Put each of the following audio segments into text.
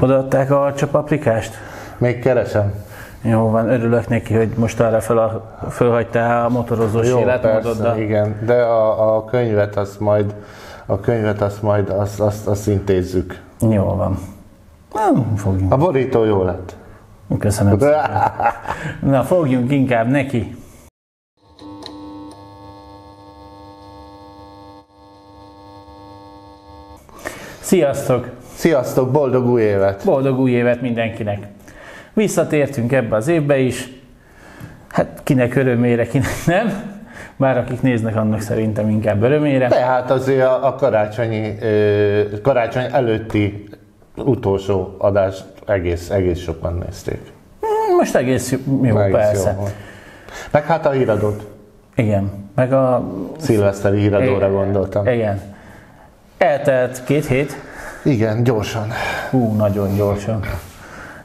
Odaadták a csapaprikást? Még keresem. Jó van, örülök neki, hogy most arra fel, fölhagytál a motorozós Jó, persze, igen, de a, a könyvet azt majd, a könyvet azt majd azt, azt, azt intézzük. Jó van. Na, fogjunk. A borító jó lett. Köszönöm szépen. Na, fogjunk inkább neki. Sziasztok! Sziasztok, boldog új évet! Boldog új évet mindenkinek! Visszatértünk ebbe az évbe is. Hát kinek örömére, kinek nem. Bár akik néznek, annak szerintem inkább örömére. Tehát azért a, a karácsonyi, karácsony előtti utolsó adást egész, egész sokan nézték. Most egész jó, Egész persze. jó. Meg hát a híradót. Igen. Meg a... Szilveszteri híradóra gondoltam. Igen. Eltelt két hét. Igen, gyorsan. Hú, nagyon gyorsan.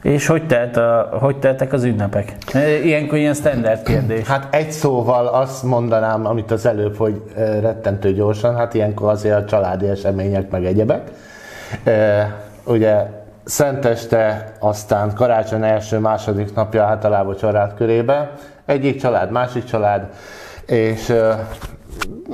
És hogy, telt a, hogy teltek az ünnepek? Ilyenkor ilyen standard kérdés. Hát egy szóval azt mondanám, amit az előbb, hogy ö, rettentő gyorsan, hát ilyenkor azért a családi események meg egyebek. Ö, Ugye Szenteste, aztán karácsony első, második napja általában család körébe. Egyik család, másik család, és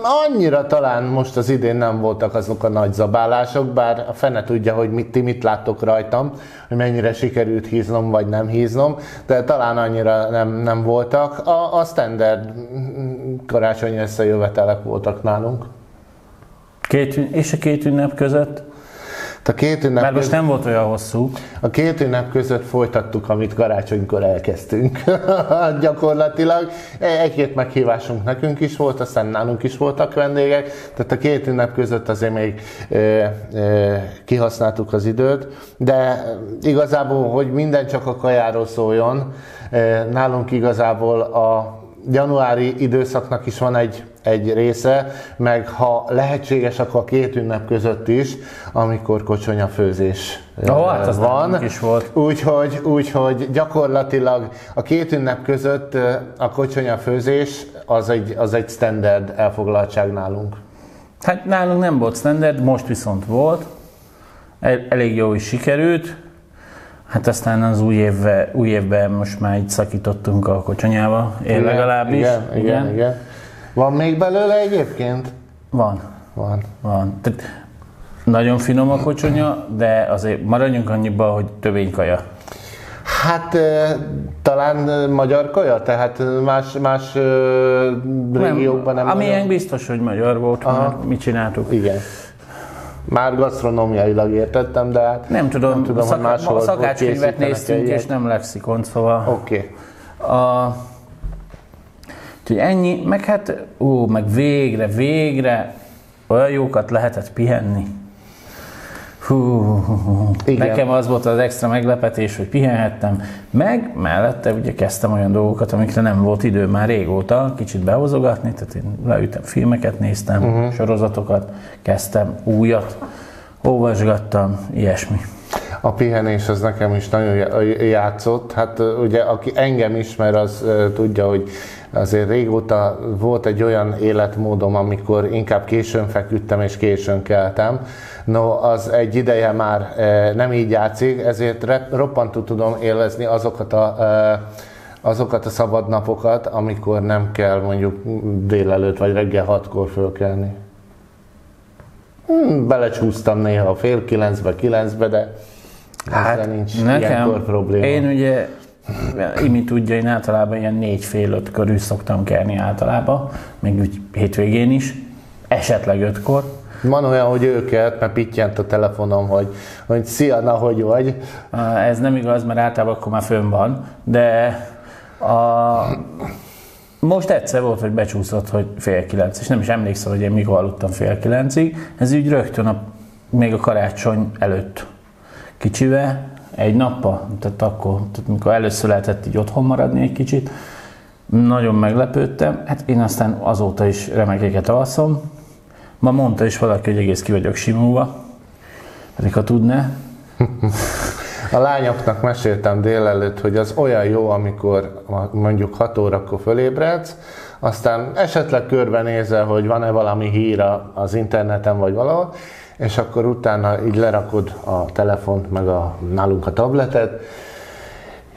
annyira talán most az idén nem voltak azok a nagy zabálások, bár a fene tudja, hogy mit, ti mit láttok rajtam, hogy mennyire sikerült híznom, vagy nem híznom, de talán annyira nem, nem voltak. A, a standard karácsonyi összejövetelek voltak nálunk. Két, és a két ünnep között? A két ünnep Mert most nem volt olyan hosszú. a két ünnep között folytattuk, amit karácsonykor elkezdtünk. Gyakorlatilag egy-két meghívásunk nekünk is volt, aztán nálunk is voltak vendégek, tehát a két ünnep között azért még ö, ö, kihasználtuk az időt, de igazából, hogy minden csak a kajáról szóljon, ö, nálunk igazából a januári időszaknak is van egy, egy része, meg ha lehetséges, akkor a két ünnep között is, amikor kocsonyafőzés Ó, ö, hát az van. nálunk is volt. Úgyhogy, úgyhogy gyakorlatilag a két ünnep között ö, a kocsonyafőzés az egy, az egy standard elfoglaltság nálunk. Hát nálunk nem volt standard, most viszont volt. El, elég jó is sikerült. Hát aztán az új, évve, új évben most már így szakítottunk a kocsonyába, én legalábbis. Igen, igen, igen, igen. Van még belőle egyébként? Van, Van. van. Tehát nagyon finom a kocsonya, de azért maradjunk annyiba, hogy tövénykaja. Hát ö, talán magyar kaja, tehát más, más régiókban nem Amilyen nagyon- biztos, hogy magyar volt, mert mit csináltuk. Igen. Már gasztronómiailag értettem, de hát Nem tudom, nem tudom szaka, hogy máshol szakácskönyvet néztünk, és nem lexikon, szóval... Oké. Okay. A, úgyhogy ennyi, meg hát, ó, meg végre, végre olyan jókat lehetett pihenni. Hú. Igen. Nekem az volt az extra meglepetés, hogy pihenhettem, meg mellette ugye kezdtem olyan dolgokat, amikre nem volt idő már régóta, kicsit behozogatni, tehát én leütem filmeket, néztem, uh-huh. sorozatokat, kezdtem újat, olvasgattam, ilyesmi. A pihenés az nekem is nagyon já- játszott. Hát ugye, aki engem ismer, az tudja, hogy azért régóta volt egy olyan életmódom, amikor inkább későn feküdtem és későn keltem. No, az egy ideje már ö, nem így játszik, ezért roppantú tudom élvezni azokat a ö, azokat a szabad napokat, amikor nem kell mondjuk délelőtt vagy reggel hatkor fölkelni. Hmm, belecsúsztam néha fél kilencbe, kilencbe, de hát nincs ilyenkor probléma. én ugye, Imi tudja, én általában ilyen négy fél öt körül szoktam kelni általában, még úgy hétvégén is, esetleg ötkor. Van olyan, hogy őket, mert pittyent a telefonom, hogy, hogy szia, na, hogy vagy. Ez nem igaz, mert általában akkor már fönn van, de a... most egyszer volt, hogy becsúszott, hogy fél kilenc, és nem is emlékszem, hogy én mikor aludtam fél kilencig. Ez úgy rögtön a, még a karácsony előtt kicsivel, egy nappal, tehát akkor, tehát mikor először lehetett így otthon maradni egy kicsit, nagyon meglepődtem. Hát én aztán azóta is remekeket alszom. Ma mondta is valaki, hogy egész ki vagyok simulva, pedig ha tudná, A lányoknak meséltem délelőtt, hogy az olyan jó, amikor mondjuk 6 órakor fölébredsz, aztán esetleg körbenézel, hogy van-e valami hír a- az interneten vagy valahol, és akkor utána így lerakod a telefont, meg a, nálunk a tabletet,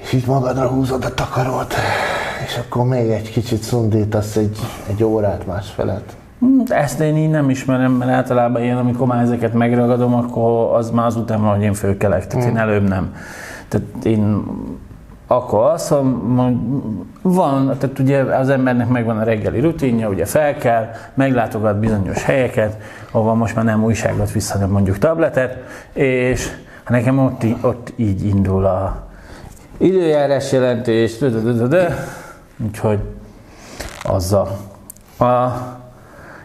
és így magadra húzod a takarót, és akkor még egy kicsit szundítasz egy, egy órát másfelet. Hm, Ezt én így nem ismerem, mert általában én, amikor már ezeket megragadom, akkor az már azután van, hogy én fölkelek, tehát én előbb nem. Tehát én akkor hogy van, tehát ugye az embernek megvan a reggeli rutinja, ugye fel kell, meglátogat bizonyos helyeket, ahol most már nem újságot visz, hanem mondjuk tabletet, és hát nekem ott, ott így indul a időjárás jelentés, úgyhogy azzal. A,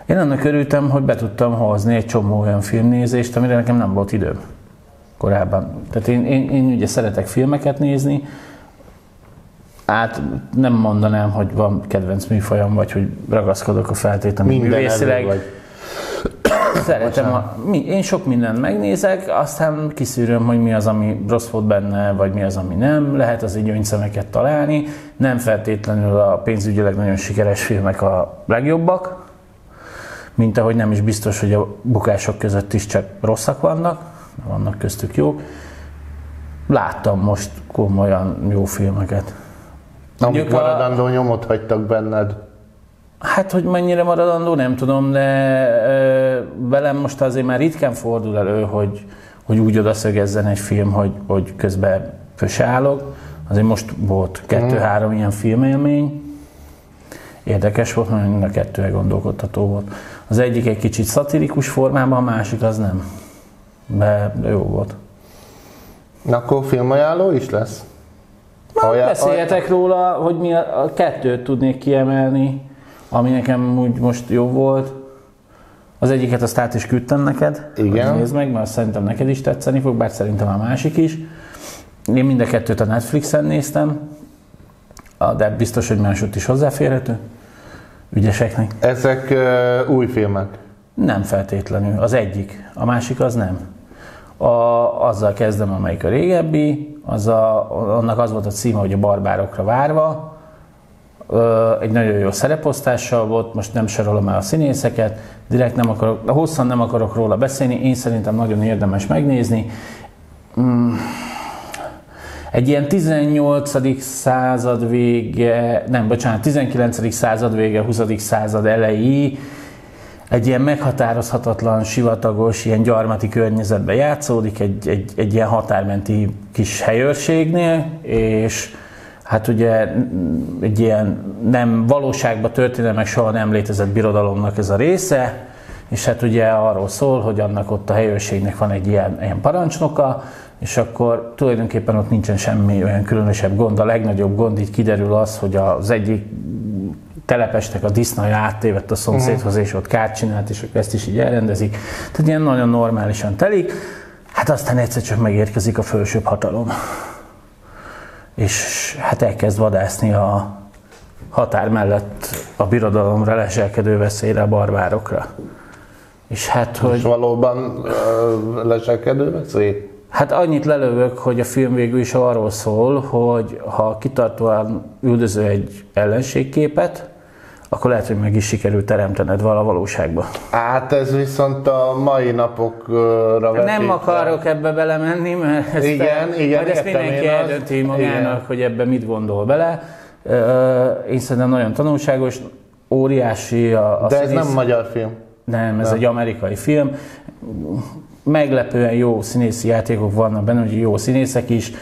én annak örültem, hogy be tudtam hozni egy csomó olyan filmnézést, amire nekem nem volt időm korábban. Tehát én, én, én ugye szeretek filmeket nézni, át nem mondanám, hogy van kedvenc műfajom, vagy hogy ragaszkodok a feltétlenül művészileg. vagy. Szeretem, a, mi, én sok mindent megnézek, aztán kiszűröm, hogy mi az, ami rossz volt benne, vagy mi az, ami nem. Lehet az így gyöngyszemeket találni. Nem feltétlenül a pénzügyileg nagyon sikeres filmek a legjobbak, mint ahogy nem is biztos, hogy a bukások között is csak rosszak vannak, vannak köztük jók. Láttam most komolyan jó filmeket. Amik Mondjuk a- maradandó nyomot hagytak benned. Hát, hogy mennyire maradandó, nem tudom, de ö, velem most azért már ritkán fordul elő, hogy, hogy úgy odaszögezzen egy film, hogy, hogy közben fösállok. Azért most volt kettő-három ilyen filmélmény. Érdekes volt, mert mind a kettő gondolkodtató volt. Az egyik egy kicsit szatirikus formában, a másik az nem. De, de jó volt. Na, akkor filmajánló is lesz? Ajá- Beszéljetek róla, hogy mi a, a kettőt tudnék kiemelni, ami nekem úgy most jó volt. Az egyiket azt át is küldtem neked. Igen. Nézd meg, mert szerintem neked is tetszeni fog, bár szerintem a másik is. Én mind a kettőt a Netflixen néztem, de biztos, hogy másod is hozzáférhető. Ügyeseknek. Ezek ö, új filmek. Nem feltétlenül. Az egyik. A másik az nem. A, azzal kezdem, amelyik a régebbi, az a, annak az volt a címe, hogy a barbárokra várva. Egy nagyon jó szereposztással volt, most nem sorolom el a színészeket, direkt nem akarok, hosszan nem akarok róla beszélni, én szerintem nagyon érdemes megnézni. Mm, egy ilyen 18. század vége, nem, bocsánat, 19. század vége, 20. század elejé, egy ilyen meghatározhatatlan, sivatagos, ilyen gyarmati környezetben játszódik, egy, egy, egy ilyen határmenti kis helyőrségnél, és hát ugye egy ilyen nem valóságban történelmek meg soha nem létezett birodalomnak ez a része, és hát ugye arról szól, hogy annak ott a helyőrségnek van egy ilyen, ilyen parancsnoka, és akkor tulajdonképpen ott nincsen semmi olyan különösebb gond. A legnagyobb gond így kiderül az, hogy az egyik telepestek a disznaja áttévedt a szomszédhoz, és ott kárt csinált, és ezt is így elrendezik. Tehát ilyen nagyon normálisan telik. Hát aztán egyszer csak megérkezik a felsőbb hatalom. És hát elkezd vadászni a határ mellett a birodalomra leselkedő veszélyre, a barbárokra. És hát, hogy... És valóban ö, leselkedő veszély? Hát annyit lelövök, hogy a film végül is arról szól, hogy ha kitartóan üldöző egy ellenségképet, akkor lehet, hogy meg is sikerül teremtened vala valóságba. Hát ez viszont a mai napokra vetítve. Nem akarok ebbe belemenni, mert ezt, Igen, igen, majd ezt mindenki eldönti magának, Igen. hogy ebbe mit gondol bele. Én szerintem nagyon tanulságos, óriási a, a De ez színész- nem magyar film. Nem, ez egy amerikai film. Meglepően jó színészi játékok vannak benne, hogy jó színészek is.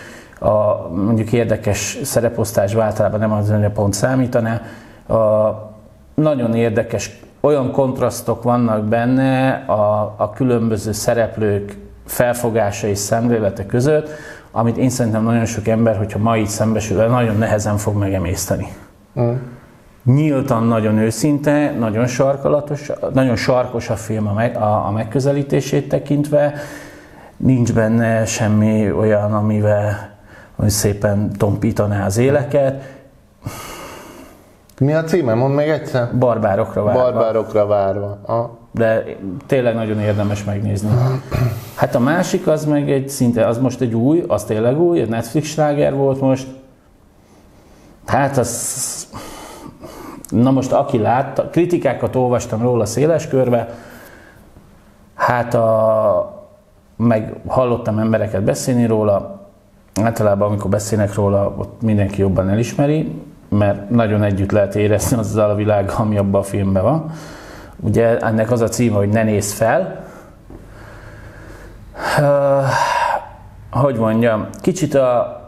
A mondjuk érdekes szereposztásban általában nem az önre pont számítaná. A, nagyon érdekes, olyan kontrasztok vannak benne a, a különböző szereplők felfogása és szemlélete között, amit én szerintem nagyon sok ember, hogyha ma így szembesül, nagyon nehezen fog megemészteni nyíltan nagyon őszinte, nagyon sarkalatos, nagyon sarkos a film a, meg, a, a megközelítését tekintve. Nincs benne semmi olyan, amivel hogy szépen tompítaná az éleket. Mi a címe? Mondd még egyszer. Barbárokra várva. Barbárokra várva. Ah. De tényleg nagyon érdemes megnézni. Hát a másik az meg egy szinte, az most egy új, az tényleg új, egy Netflix sláger volt most. Hát az... Na most aki látta, kritikákat olvastam róla széles körbe, Hát a, meg hallottam embereket beszélni róla, általában amikor beszélnek róla, ott mindenki jobban elismeri, mert nagyon együtt lehet érezni azzal a világ, ami abban a filmben van. Ugye ennek az a címe, hogy Ne nézz fel. Uh, hogy mondjam, kicsit a,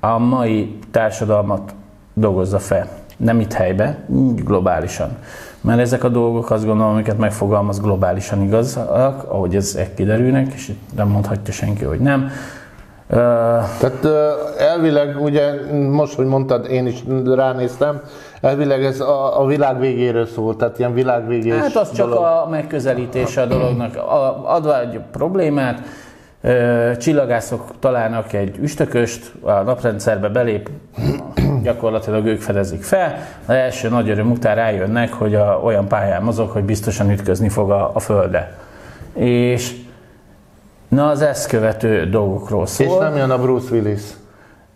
a mai társadalmat dolgozza fel. Nem itt helybe, globálisan. Mert ezek a dolgok azt gondolom, amiket megfogalmaz globálisan igazak, ahogy ezek kiderülnek, és nem mondhatja senki, hogy nem. Tehát elvileg, ugye most, hogy mondtad, én is ránéztem, elvileg ez a, a világ végéről szól, tehát ilyen világ végés Hát az csak dolog. a megközelítése a dolognak. Adva egy problémát, csillagászok találnak egy üstököst, a naprendszerbe belép, gyakorlatilag ők fedezik fel. Az első nagy öröm után rájönnek, hogy a, olyan pályán mozog, hogy biztosan ütközni fog a, a Földre. És na az ezt követő dolgokról szól. És nem jön a Bruce Willis.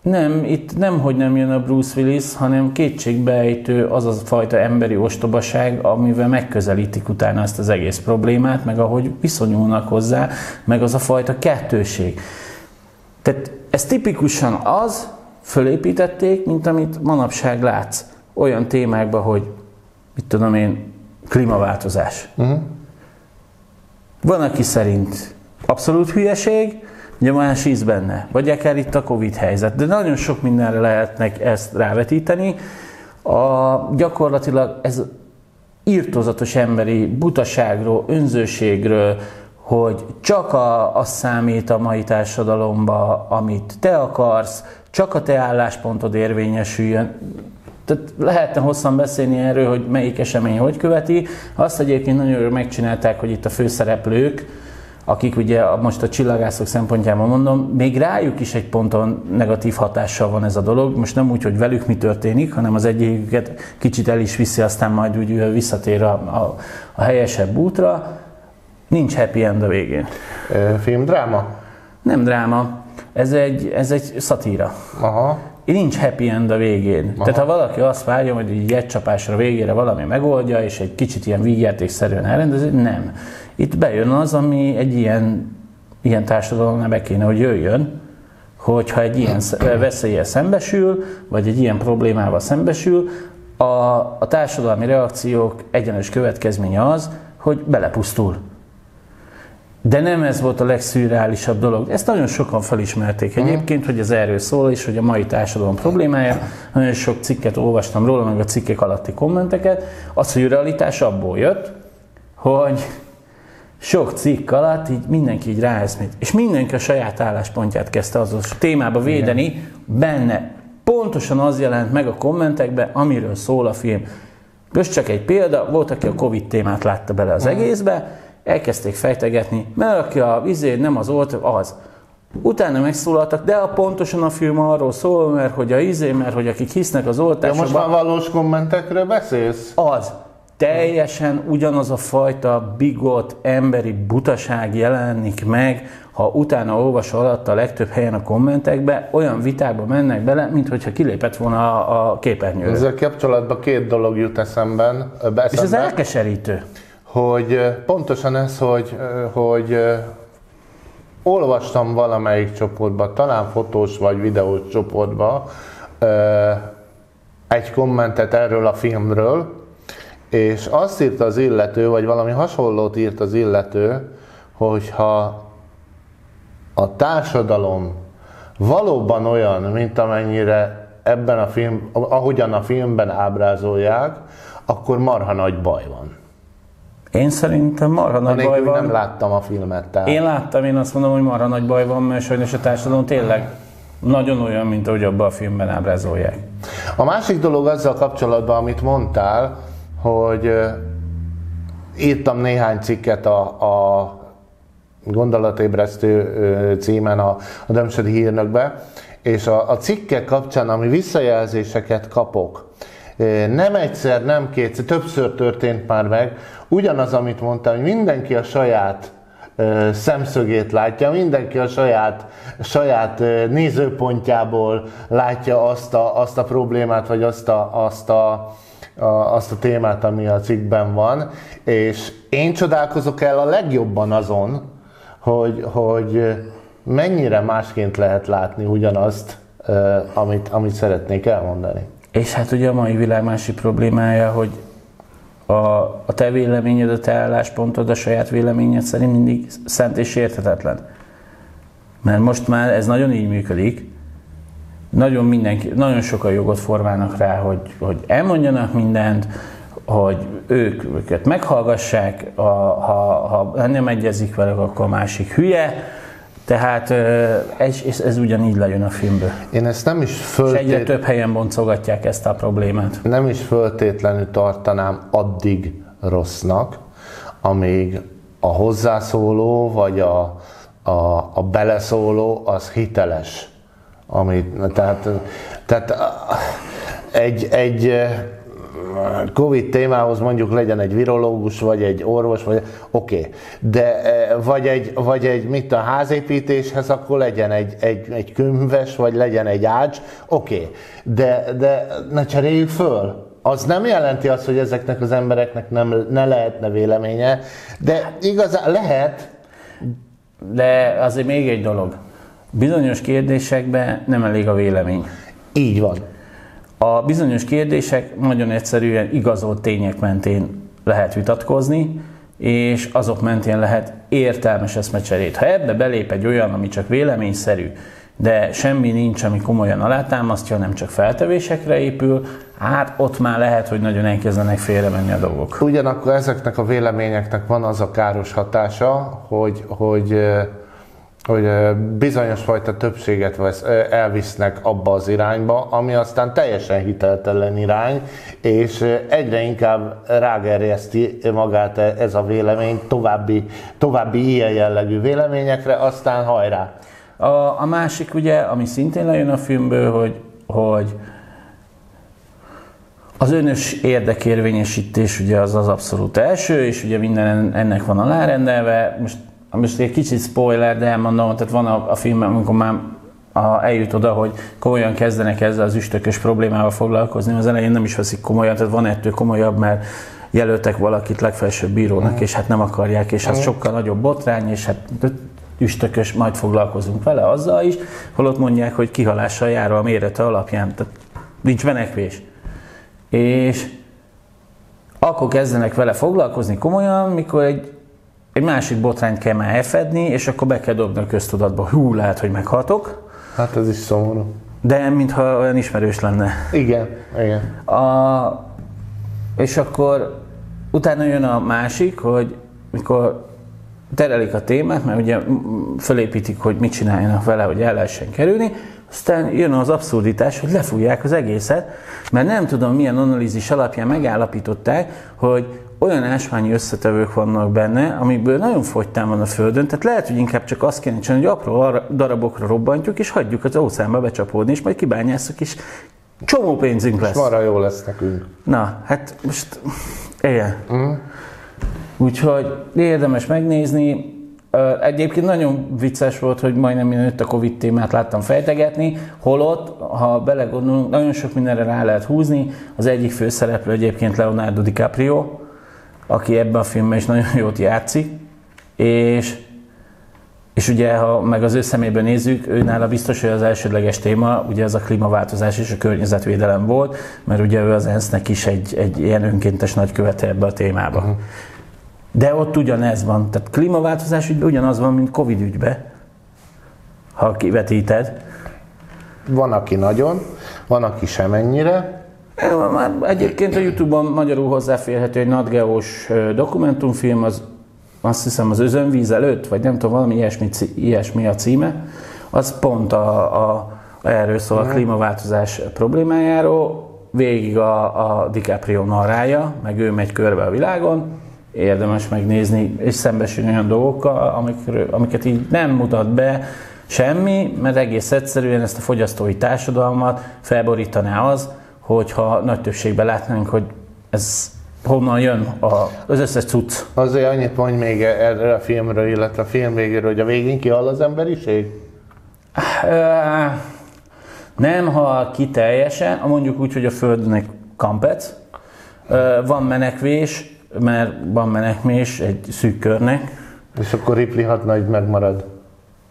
Nem, itt nem, hogy nem jön a Bruce Willis, hanem kétségbejtő az a fajta emberi ostobaság, amivel megközelítik utána ezt az egész problémát, meg ahogy viszonyulnak hozzá, meg az a fajta kettőség. Tehát ez tipikusan az, fölépítették, mint amit manapság látsz olyan témákban, hogy mit tudom én, klímaváltozás. Uh-huh. Van, aki szerint abszolút hülyeség, nyomás íz benne, vagy akár itt a Covid helyzet, de nagyon sok mindenre lehetnek ezt rávetíteni. A, gyakorlatilag ez írtozatos emberi butaságról, önzőségről, hogy csak a, az számít a mai társadalomba, amit te akarsz, csak a te álláspontod érvényesüljön. Tehát lehetne hosszan beszélni erről, hogy melyik esemény hogy követi. Azt egyébként nagyon megcsinálták, hogy itt a főszereplők, akik ugye most a csillagászok szempontjából mondom, még rájuk is egy ponton negatív hatással van ez a dolog. Most nem úgy, hogy velük mi történik, hanem az egyiket kicsit el is viszi, aztán majd úgy visszatér a, a, a helyesebb útra. Nincs happy end a végén. Film dráma? Nem dráma. Ez egy, ez egy szatíra. Aha. Nincs happy end a végén. Aha. Tehát ha valaki azt várja, hogy egy jegycsapásra végére valami megoldja, és egy kicsit ilyen vígjátékszerűen elrendezi, nem. Itt bejön az, ami egy ilyen, ilyen társadalomnál be kéne, hogy jöjjön, hogyha egy ilyen veszéllyel szembesül, vagy egy ilyen problémával szembesül, a, a társadalmi reakciók egyenes következménye az, hogy belepusztul. De nem ez volt a legszürreálisabb dolog. Ezt nagyon sokan felismerték mhm. egyébként, hogy ez erről szól, és hogy a mai társadalom problémája. Nagyon sok cikket olvastam róla, meg a cikkek alatti kommenteket. Az, hogy a realitás abból jött, hogy sok cikk alatt így mindenki így ráeszmét, és mindenki a saját álláspontját kezdte az a témába védeni, Igen. benne pontosan az jelent meg a kommentekben, amiről szól a film. Most csak egy példa, volt, aki a Covid témát látta bele az uh-huh. egészbe, elkezdték fejtegetni, mert aki a vizé nem az volt, az. Utána megszólaltak, de a pontosan a film arról szól, mert hogy a izé, mert hogy akik hisznek az oltásban... De most már valós kommentekről beszélsz? Az. Teljesen ugyanaz a fajta bigot, emberi butaság jelenik meg, ha utána olvasol alatt a legtöbb helyen a kommentekbe, olyan vitákba mennek bele, mint hogyha kilépett volna a, a képernyőre. Ezzel kapcsolatban két dolog jut eszemben. Eszembe. És ez elkeserítő hogy pontosan ez, hogy, hogy olvastam valamelyik csoportba, talán fotós vagy videós csoportba egy kommentet erről a filmről, és azt írt az illető, vagy valami hasonlót írt az illető, hogyha a társadalom valóban olyan, mint amennyire ebben a film, ahogyan a filmben ábrázolják, akkor marha nagy baj van. Én szerintem marha nagy baj van. nem láttam a filmet. Tehát. Én láttam, én azt mondom, hogy marha nagy baj van, mert sajnos a társadalom tényleg nagyon olyan, mint ahogy abban a filmben ábrázolják. A másik dolog azzal kapcsolatban, amit mondtál, hogy írtam néhány cikket a, a gondolatébresztő címen a, a Dömsödi hírnökbe, és a, a cikkek kapcsán, ami visszajelzéseket kapok, nem egyszer, nem kétszer, többször történt már meg, ugyanaz, amit mondtam, hogy mindenki a saját szemszögét látja, mindenki a saját, saját nézőpontjából látja azt a, azt a problémát, vagy azt a, azt a a, azt a témát, ami a cikkben van, és én csodálkozok el a legjobban azon, hogy, hogy mennyire másként lehet látni ugyanazt, amit, amit szeretnék elmondani. És hát ugye a mai világ másik problémája, hogy a, a te véleményed, a te álláspontod, a saját véleményed szerint mindig szent és érthetetlen. Mert most már ez nagyon így működik, nagyon, mindenki, nagyon sokan jogot formálnak rá, hogy, hogy elmondjanak mindent, hogy ők őket meghallgassák, a, ha, ha nem egyezik velük, akkor a másik hülye, tehát ez, ez, ez ugyanígy lejön a filmből. Én ezt nem is föltét... És egyre több helyen boncogatják ezt a problémát. Nem is föltétlenül tartanám addig rossznak, amíg a hozzászóló vagy a, a, a beleszóló az hiteles. Amit, tehát, tehát egy, egy Covid témához mondjuk legyen egy virológus, vagy egy orvos, vagy oké, okay. de vagy egy, vagy egy mit a házépítéshez, akkor legyen egy, egy, egy könyves, vagy legyen egy ács, oké, okay. de, de ne cseréljük föl. Az nem jelenti azt, hogy ezeknek az embereknek nem, ne lehetne véleménye, de igazán lehet. De azért még egy dolog. Bizonyos kérdésekben nem elég a vélemény. Így van. A bizonyos kérdések nagyon egyszerűen igazolt tények mentén lehet vitatkozni, és azok mentén lehet értelmes eszmecserét. Ha ebbe belép egy olyan, ami csak véleményszerű, de semmi nincs, ami komolyan alátámasztja, nem csak feltevésekre épül, hát ott már lehet, hogy nagyon elkezdenek félremenni a dolgok. Ugyanakkor ezeknek a véleményeknek van az a káros hatása, hogy, hogy hogy bizonyos fajta többséget vesz, elvisznek abba az irányba, ami aztán teljesen hiteltelen irány, és egyre inkább rágerjeszti magát e, ez a vélemény további, további ilyen jellegű véleményekre, aztán hajrá. A, a másik ugye, ami szintén lejön a filmből, hogy, hogy az önös érdekérvényesítés ugye az az abszolút első, és ugye minden ennek van alárendelve. Most most egy kicsit spoiler, de elmondom, tehát van a, a film, amikor már a, eljut oda, hogy komolyan kezdenek ezzel az üstökös problémával foglalkozni, az elején nem is veszik komolyan, tehát van ettől komolyabb, mert jelöltek valakit legfelsőbb bírónak, mm. és hát nem akarják, és mm. sokkal nagyobb botrány, és hát üstökös, majd foglalkozunk vele azzal is, holott mondják, hogy kihalással jár a mérete alapján, tehát nincs menekvés. És akkor kezdenek vele foglalkozni komolyan, mikor egy egy másik botrányt kell már elfedni, és akkor be kell dobni a köztudatba, hú, lehet, hogy meghaltok. Hát ez is szomorú. De mintha olyan ismerős lenne. Igen, igen. A, és akkor utána jön a másik, hogy mikor terelik a témát, mert ugye fölépítik, hogy mit csináljanak vele, hogy el lehessen kerülni, aztán jön az abszurditás, hogy lefújják az egészet, mert nem tudom milyen analízis alapján megállapították, hogy olyan ásványi összetevők vannak benne, amikből nagyon fogytán van a Földön, tehát lehet, hogy inkább csak azt kéne csinálni, hogy apró darabokra robbantjuk, és hagyjuk az óceánba becsapódni, és majd kibányászok, és csomó pénzünk lesz. És jó lesz nekünk. Na, hát most ilyen. Uh-huh. Úgyhogy érdemes megnézni. Egyébként nagyon vicces volt, hogy majdnem mindenütt a Covid témát láttam fejtegetni, holott, ha belegondolunk, nagyon sok mindenre rá lehet húzni. Az egyik főszereplő egyébként Leonardo DiCaprio, aki ebben a filmben is nagyon jót játszik, és, és ugye, ha meg az ő szemében nézzük, ő nála biztos, hogy az elsődleges téma, ugye ez a klímaváltozás és a környezetvédelem volt, mert ugye ő az ENSZ-nek is egy, egy ilyen önkéntes nagykövete ebbe a témába. Uh-huh. De ott ugyanez van, tehát klímaváltozás ügyben ugyanaz van, mint Covid ügyben, ha kivetíted. Van, aki nagyon, van, aki semennyire, már egyébként a Youtube-on magyarul hozzáférhető egy NatGeo-s dokumentumfilm, az azt hiszem az özönvíz előtt, vagy nem tudom, valami ilyesmi, ilyesmi a címe, az pont a, a, erről szól a mhm. klímaváltozás problémájáról, végig a, a DiCaprio narrája, meg ő megy körbe a világon, érdemes megnézni, és szembesülni olyan dolgokkal, amikről, amiket így nem mutat be semmi, mert egész egyszerűen ezt a fogyasztói társadalmat felborítaná az, hogyha nagy többségben látnánk, hogy ez honnan jön az összes cucc. Azért annyit mondj még erre a filmről, illetve a film végéről, hogy a végén kihal az emberiség? Nem hal ki teljesen, mondjuk úgy, hogy a Földnek kampec, Van menekvés, mert van menekvés egy szűk körnek. És akkor Ripley hat nagy megmarad.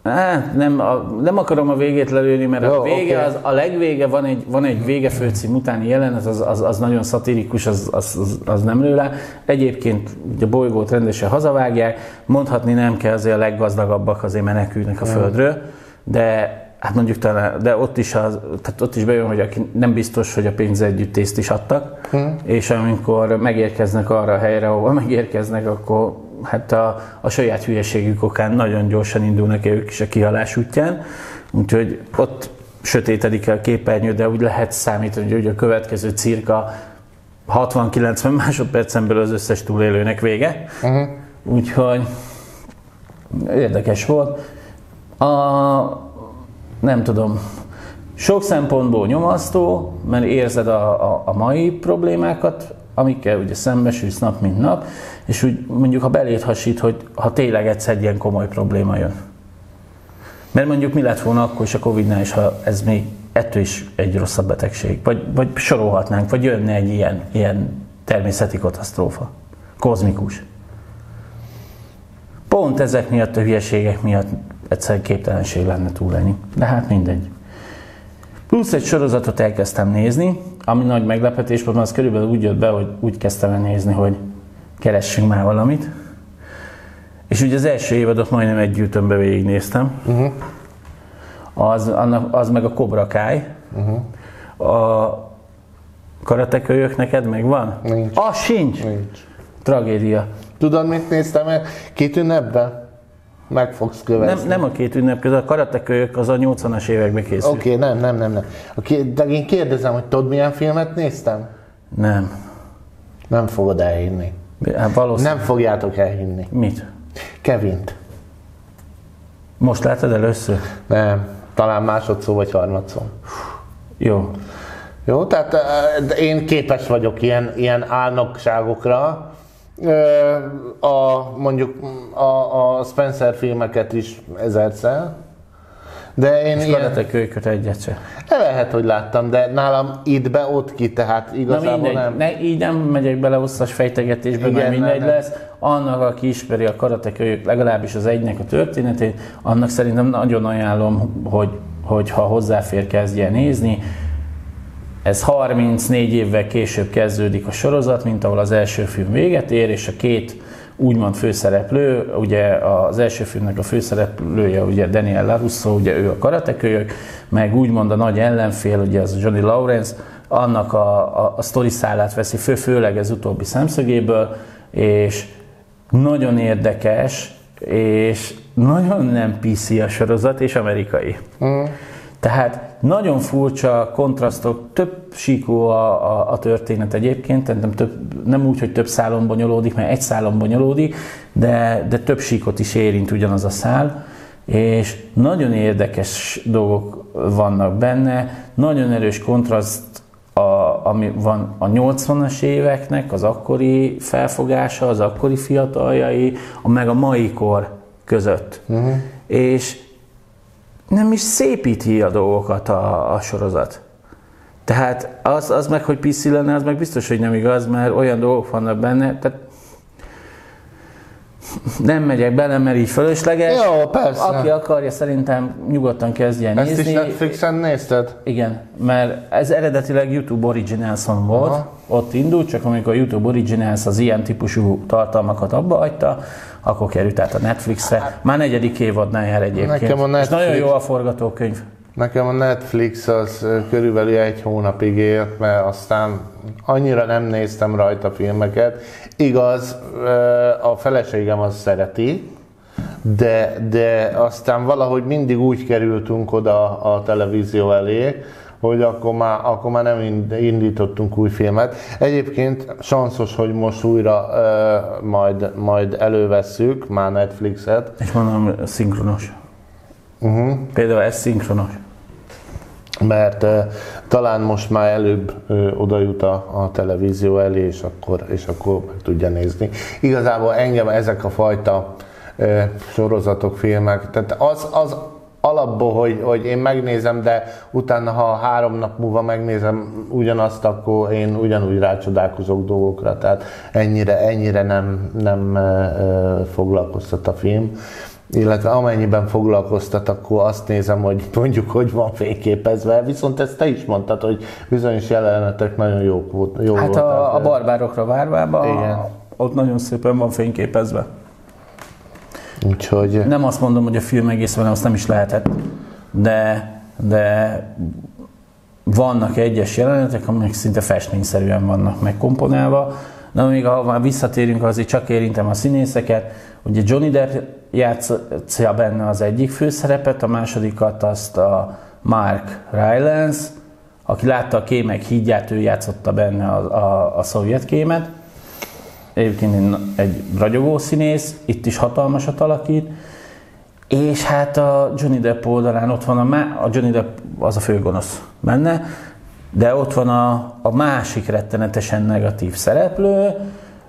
Hát, nem, a, nem akarom a végét lelőni, mert Jó, a vége, oké. az, a legvége van egy, van egy vége főcím utáni jelenet, az, az, az nagyon szatirikus, az, az, az, az nem lő le. Egyébként ugye a bolygót rendesen hazavágják, mondhatni nem kell, azért a leggazdagabbak azért menekülnek a Földről, de hát mondjuk talán, de ott is, az, tehát ott is bejön, hogy aki nem biztos, hogy a pénz együttészt is adtak, és amikor megérkeznek arra a helyre, ahova megérkeznek, akkor hát a, a saját hülyeségük okán nagyon gyorsan indulnak el ők is a kihalás útján, úgyhogy ott sötétedik el a képernyő, de úgy lehet számítani, hogy a következő cirka 60-90 másodpercen belül az összes túlélőnek vége. Uh-huh. Úgyhogy érdekes volt. A, nem tudom, sok szempontból nyomasztó, mert érzed a, a, a mai problémákat, amikkel ugye szembesülsz nap mint nap, és úgy mondjuk ha belét hasít, hogy ha tényleg egyszer egy ilyen komoly probléma jön. Mert mondjuk mi lett volna akkor is a Covid-nál, és ha ez még ettől is egy rosszabb betegség, vagy, vagy sorolhatnánk, vagy jönne egy ilyen, ilyen természeti katasztrófa, kozmikus. Pont ezek miatt a hülyeségek miatt egyszer képtelenség lenne túlélni. De hát mindegy. Plusz egy sorozatot elkezdtem nézni, ami nagy meglepetés volt, mert az körülbelül úgy jött be, hogy úgy kezdtem el nézni, hogy keressünk már valamit. És ugye az első évadot majdnem egy gyűjtőmbe végignéztem. Uh-huh. Az, annak, az meg a Cobra Kai. Uh-huh. A karatekölyök neked megvan? Nincs. Az sincs! Nincs. Tragédia. Tudod, mit néztem meg? Két ünnepben? Meg fogsz Nem, követni. nem a két ünnep között, a karatekölyök az a 80-as években készült. Oké, okay, nem, nem, nem, nem. Okay, de én kérdezem, hogy tudod milyen filmet néztem? Nem. Nem fogod elhinni. Hát valószínűleg. Nem fogjátok elhinni. Mit? Kevint. Most láttad először? Nem. Talán másodszor vagy harmadszor. Jó. Jó, tehát eh, én képes vagyok ilyen, ilyen álnokságokra. A, mondjuk a, a Spencer filmeket is ezerszer. De én És ilyen, karatekölyököt egyet se. lehet, hogy láttam, de nálam itt be, ott ki, tehát Na igazából mindegy, nem. ne, így nem megyek bele hosszas fejtegetésbe, Igen, mert mindegy nem, lesz. Annak, aki ismeri a karatekölyök, legalábbis az egynek a történetét, annak szerintem nagyon ajánlom, hogy, hogy ha hozzáfér, kezdje nézni. Ez 34 évvel később kezdődik a sorozat, mint ahol az első film véget ér, és a két úgymond főszereplő, ugye az első filmnek a főszereplője ugye Daniel LaRusso, ugye ő a karatekölyök, meg úgymond a nagy ellenfél, ugye az Johnny Lawrence, annak a, a, a sztori szállát veszi fő, főleg ez utóbbi szemszögéből, és nagyon érdekes, és nagyon nem PC a sorozat, és amerikai. Mm. Tehát nagyon furcsa kontrasztok, több síkú a, a, a történet egyébként, nem, több, nem úgy, hogy több szálon bonyolódik, mert egy szálon bonyolódik, de, de több síkot is érint ugyanaz a szál, és nagyon érdekes dolgok vannak benne, nagyon erős kontraszt, a, ami van a 80-as éveknek, az akkori felfogása, az akkori fiataljai, a, meg a mai kor között. Uh-huh. És nem is szépíti a dolgokat a, a sorozat. Tehát az, az meg, hogy PC lenne, az meg biztos, hogy nem igaz, mert olyan dolgok vannak benne, tehát nem megyek bele, mert így fölösleges. Jó, persze. Aki akarja, szerintem nyugodtan kezdjen Ezt nézni. is Netflixen nézted? Igen, mert ez eredetileg YouTube Originals-on volt, Aha. ott indult, csak amikor YouTube Originals az ilyen típusú tartalmakat abba hagyta, akkor került át a Netflixre. Már negyedik évadnál jár egyébként. Nekem a És Netflix- nagyon jó a forgatókönyv. Nekem a Netflix az körülbelül egy hónapig élt, mert aztán annyira nem néztem rajta filmeket. Igaz, a feleségem az szereti, de, de aztán valahogy mindig úgy kerültünk oda a televízió elé, hogy akkor már, akkor már nem ind- indítottunk új filmet. Egyébként sanszos, hogy most újra ö, majd, majd elővesszük már Netflixet. És mondom, szinkronos. Uh-huh. Például ez szinkronos. mert uh, talán most már előbb uh, oda jut a, a televízió elé, és akkor, és akkor meg tudja nézni. Igazából engem ezek a fajta uh, sorozatok, filmek, tehát az, az alapból, hogy, hogy én megnézem, de utána, ha három nap múlva megnézem ugyanazt, akkor én ugyanúgy rácsodálkozok dolgokra. Tehát ennyire, ennyire nem, nem foglalkoztat a film illetve amennyiben foglalkoztat, akkor azt nézem, hogy mondjuk, hogy van fényképezve, viszont ezt te is mondtad, hogy bizonyos jelenetek nagyon jók volt. Jó Hát voltak. a, a barbárokra várvában, Igen. ott nagyon szépen van fényképezve. Úgyhogy Nem azt mondom, hogy a film egész van, azt nem is lehetett, de, de vannak egyes jelenetek, amik szinte festményszerűen vannak megkomponálva, de még ha már visszatérünk, azért csak érintem a színészeket. Ugye Johnny Depp játsza benne az egyik főszerepet, a másodikat azt a Mark Rylance, aki látta a kémek hídját, ő játszotta benne a, a, a szovjet kémet. Egyébként egy ragyogó színész, itt is hatalmasat alakít. És hát a Johnny Depp oldalán ott van a, má- a Johnny Depp az a főgonosz benne, de ott van a, a másik rettenetesen negatív szereplő,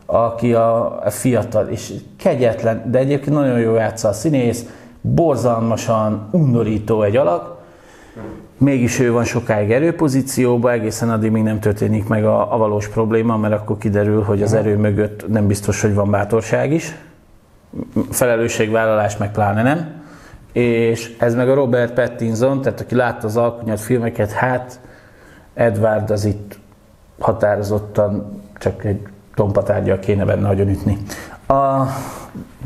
aki a, a fiatal és kegyetlen, de egyébként nagyon jó játsza a színész, borzalmasan undorító egy alak, mégis ő van sokáig erőpozícióban, egészen addig még nem történik meg a, a valós probléma, mert akkor kiderül, hogy az erő mögött nem biztos, hogy van bátorság is, felelősségvállalás meg pláne nem. És ez meg a Robert Pattinson, tehát aki látta az alkonyat filmeket, hát Edward az itt határozottan csak egy tompatárgyal kéne benne nagyon ütni. A,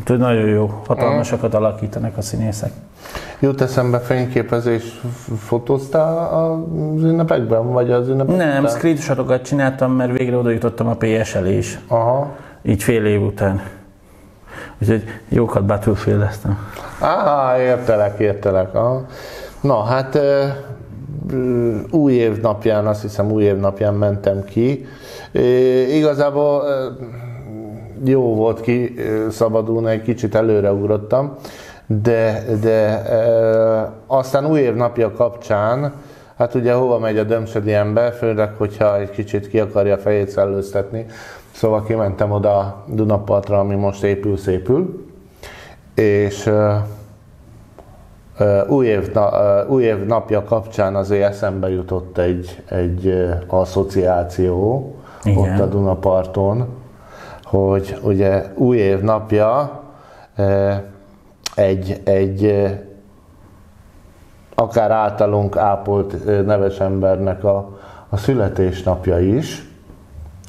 nagyon jó, hatalmasakat alakítanak a színészek. Jut eszembe fényképezés, fotóztál az ünnepekben, vagy az ünnepekben? Nem, screenshotokat csináltam, mert végre oda jutottam a PSL is, Aha. így fél év után. Úgyhogy jókat battlefield Á, értelek, értelek. Aha. Na, hát új év napján, azt hiszem új év napján mentem ki. Igazából jó volt ki szabadulni, egy kicsit előreugrottam, de, de ö, aztán új év napja kapcsán, hát ugye hova megy a dömsödi ember, főleg, hogyha egy kicsit ki akarja fejét szellőztetni, szóval kimentem oda a Dunapartra, ami most épül, szépül, és ö, Ö, új év, na, új év napja kapcsán azért eszembe jutott egy, egy asszociáció Igen. ott a Dunaparton, hogy ugye új év napja ö, egy, egy akár általunk ápolt neves embernek a, a születésnapja is.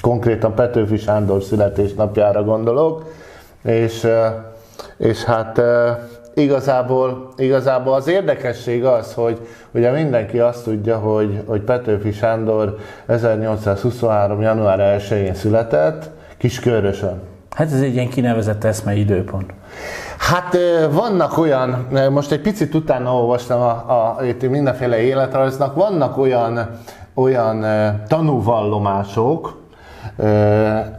Konkrétan Petőfi Sándor születésnapjára gondolok, és, és hát igazából, igazából az érdekesség az, hogy ugye mindenki azt tudja, hogy, hogy Petőfi Sándor 1823. január 1-én született, Kiskörösön. Hát ez egy ilyen kinevezett eszmei időpont. Hát vannak olyan, most egy picit utána olvastam a, a, itt mindenféle életrajznak, vannak olyan, olyan tanúvallomások,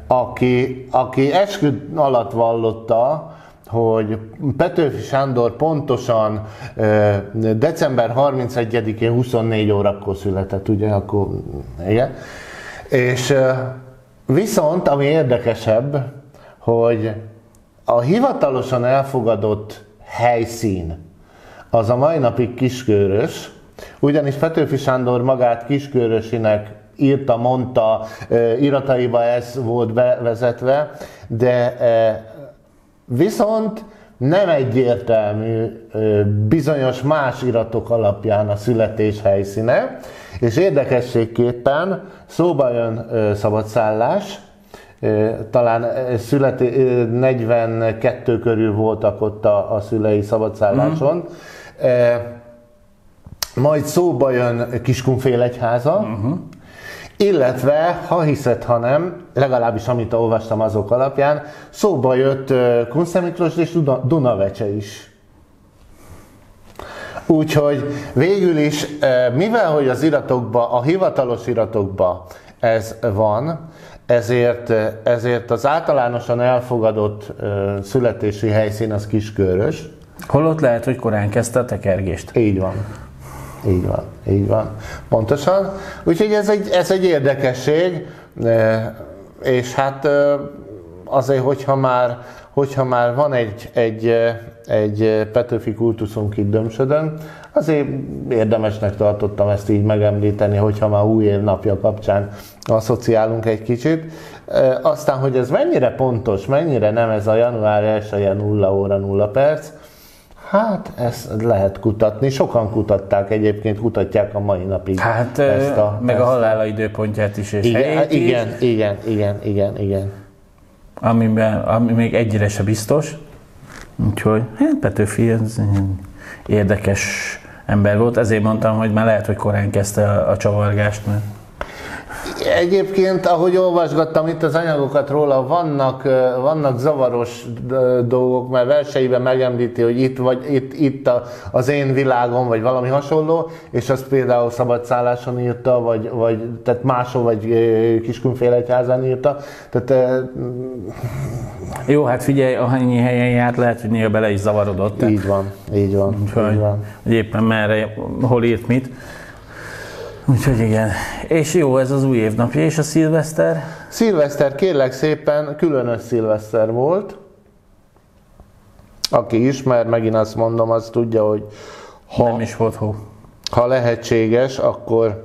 aki, aki eskü alatt vallotta, hogy Petőfi Sándor pontosan december 31-én 24 órakor született, ugye, akkor igen. És viszont, ami érdekesebb, hogy a hivatalosan elfogadott helyszín az a mai napig Kiskörös, ugyanis Petőfi Sándor magát Kiskörösinek írta, mondta, irataiba ez volt bevezetve, de viszont nem egyértelmű bizonyos más iratok alapján a születés helyszíne, és érdekességképpen szóba jön szabadszállás, talán születi, ö, 42 körül voltak ott a, a szülei szabadszálláson. Mm. Majd szóba jön Kiskunfélegyháza, uh-huh. illetve, ha hiszed, ha nem, legalábbis amit olvastam azok alapján, szóba jött Kunszter Miklós és Duna, Dunavecse is. Úgyhogy végül is, mivel hogy az iratokba, a hivatalos iratokba ez van, ezért, ezért az általánosan elfogadott ö, születési helyszín az Kiskörös. Holott lehet, hogy korán kezdte a tekergést. Így van. Így van, így van. Pontosan. Úgyhogy ez egy, ez egy érdekesség, eh, és hát eh, azért, hogyha már, hogyha már van egy, egy, eh, egy Petőfi kultuszunk itt Dömsödön, azért érdemesnek tartottam ezt így megemlíteni, hogyha már új év napja kapcsán asszociálunk egy kicsit. Aztán, hogy ez mennyire pontos, mennyire nem ez a január 1 0 óra 0 perc, Hát ezt lehet kutatni. Sokan kutatták egyébként, kutatják a mai napig. Hát ezt a, meg ezt a halála időpontját is, és igen, igen, is. igen, igen, igen, igen. Amiben, ami még egyre se biztos. Úgyhogy, hát Petőfi ez érdekes ember volt, ezért mondtam, hogy már lehet, hogy korán kezdte a, a csavargást, mert Egyébként, ahogy olvasgattam itt az anyagokat róla, vannak, vannak zavaros dolgok, mert verseiben megemlíti, hogy itt, vagy itt, itt a, az én világom, vagy valami hasonló, és azt például szabadszálláson írta, vagy, vagy tehát máshol, vagy Kiskunfélegyházán írta. Tehát, Jó, hát figyelj, ahanyi helyen járt, lehet, hogy néha bele is zavarodott. Így van, így van. Úgyhogy, így van. Hogy éppen merre, hol írt mit. Úgyhogy igen. És jó, ez az új évnapja, és a szilveszter? Szilveszter kérlek szépen különös szilveszter volt. Aki ismer, megint azt mondom, az tudja, hogy ha, nem is volt hó. Ha lehetséges, akkor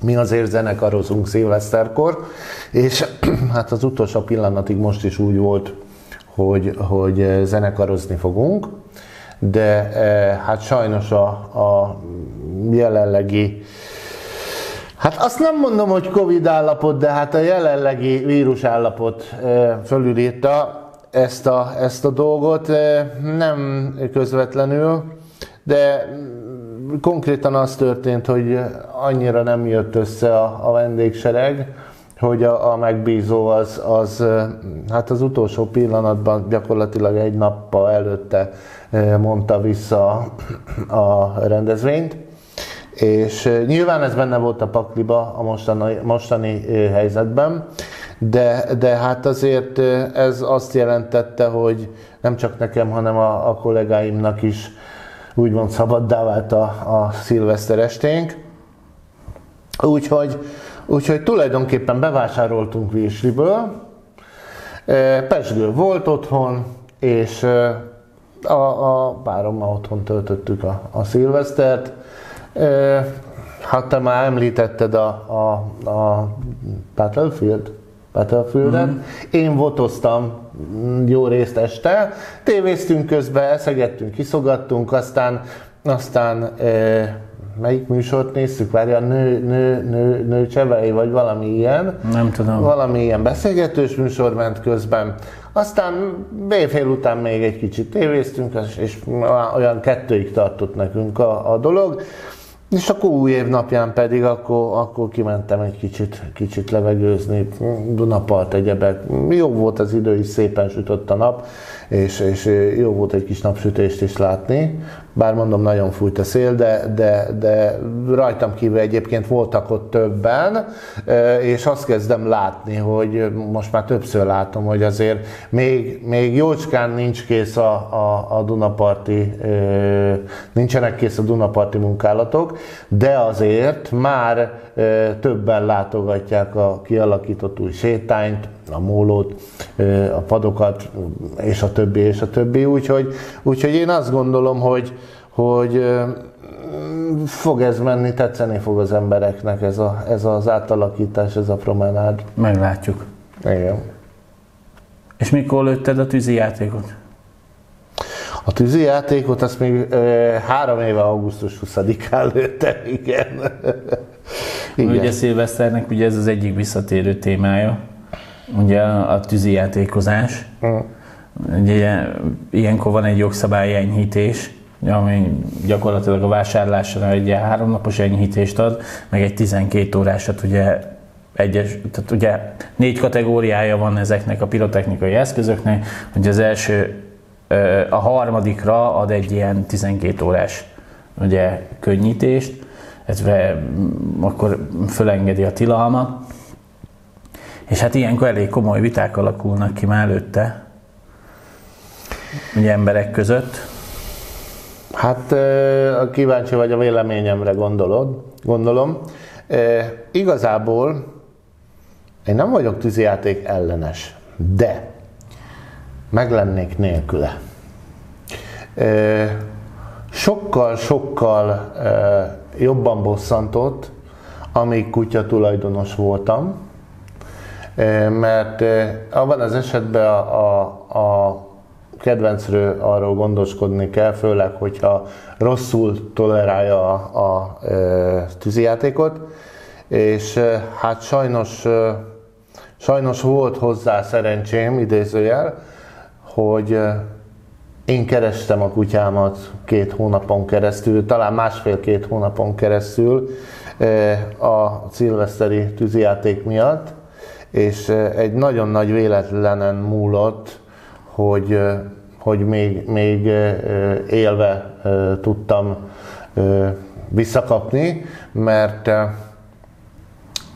mi azért zenekarozunk szilveszterkor, és hát az utolsó pillanatig most is úgy volt, hogy, hogy zenekarozni fogunk, de eh, hát sajnos a, a jelenlegi Hát azt nem mondom, hogy Covid állapot, de hát a jelenlegi vírus állapot fölülírta ezt a, ezt a dolgot, nem közvetlenül, de konkrétan az történt, hogy annyira nem jött össze a, a vendégsereg, hogy a, a megbízó az, az, hát az utolsó pillanatban gyakorlatilag egy nappal előtte mondta vissza a rendezvényt. És nyilván ez benne volt a pakliba a mostani, mostani helyzetben, de, de hát azért ez azt jelentette, hogy nem csak nekem, hanem a, a kollégáimnak is úgymond szabaddá vált a, a szilveszter esténk. Úgyhogy, úgyhogy tulajdonképpen bevásároltunk Virsriből, Pesgő volt otthon, és a, a párommal otthon töltöttük a, a szilvesztert, Hát te már említetted a, a, a Battlefield, Battlefield-et. Mm. Én votoztam jó részt este, tévéztünk közben, eszegettünk, kiszogattunk, aztán, aztán e, melyik műsort néztük, várja, nő, nő, nő, nő csevei, vagy valami ilyen. Nem tudom. Valami ilyen beszélgetős műsor ment közben. Aztán béfél után még egy kicsit tévéztünk, és olyan kettőig tartott nekünk a, a dolog. És akkor új év napján pedig akkor, akkor kimentem egy kicsit, kicsit levegőzni, Dunapart egyebek. Jó volt az idő is, szépen sütött a nap, és, és jó volt egy kis napsütést is látni. Bár mondom, nagyon fújt a szél, de, de, de rajtam kívül egyébként voltak ott többen, és azt kezdem látni, hogy most már többször látom, hogy azért még, még jócskán nincs kész a, a, a Dunaparti, nincsenek kész a Dunaparti munkálatok, de azért már többen látogatják a kialakított új sétányt, a mólót, a padokat, és a többi, és a többi. Úgyhogy, úgyhogy én azt gondolom, hogy, hogy fog ez menni, tetszeni fog az embereknek ez, a, ez az átalakítás, ez a promenád. Meglátjuk. Igen. És mikor lőtted a tűzi játékot? A tűzi játékot azt még e, három éve augusztus 20-án lőttem, igen. Igen. Ugye szilveszternek ugye ez az egyik visszatérő témája, ugye a tűzi játékozás. Mm. Ugye ilyenkor van egy jogszabályi enyhítés, ami gyakorlatilag a vásárlásra egy háromnapos enyhítést ad, meg egy 12 órásat ugye egyes, tehát ugye négy kategóriája van ezeknek a pirotechnikai eszközöknek, hogy az első a harmadikra ad egy ilyen 12 órás ugye, könnyítést, illetve akkor fölengedi a tilalmat, és hát ilyenkor elég komoly viták alakulnak ki már előtte, ugye emberek között. Hát kíváncsi vagy a véleményemre gondolod, gondolom. Igazából én nem vagyok tűzijáték ellenes, de meg lennék nélküle. sokkal-sokkal jobban bosszantott, amíg kutya tulajdonos voltam, mert abban az esetben a, a, a kedvencről arról gondoskodni kell, főleg, hogyha rosszul tolerálja a, a, a tűzijátékot, és hát sajnos, sajnos volt hozzá szerencsém, idézőjel, hogy én kerestem a kutyámat két hónapon keresztül, talán másfél-két hónapon keresztül a szilveszteri tűzijáték miatt, és egy nagyon nagy véletlenen múlott, hogy, hogy még, még élve tudtam visszakapni, mert,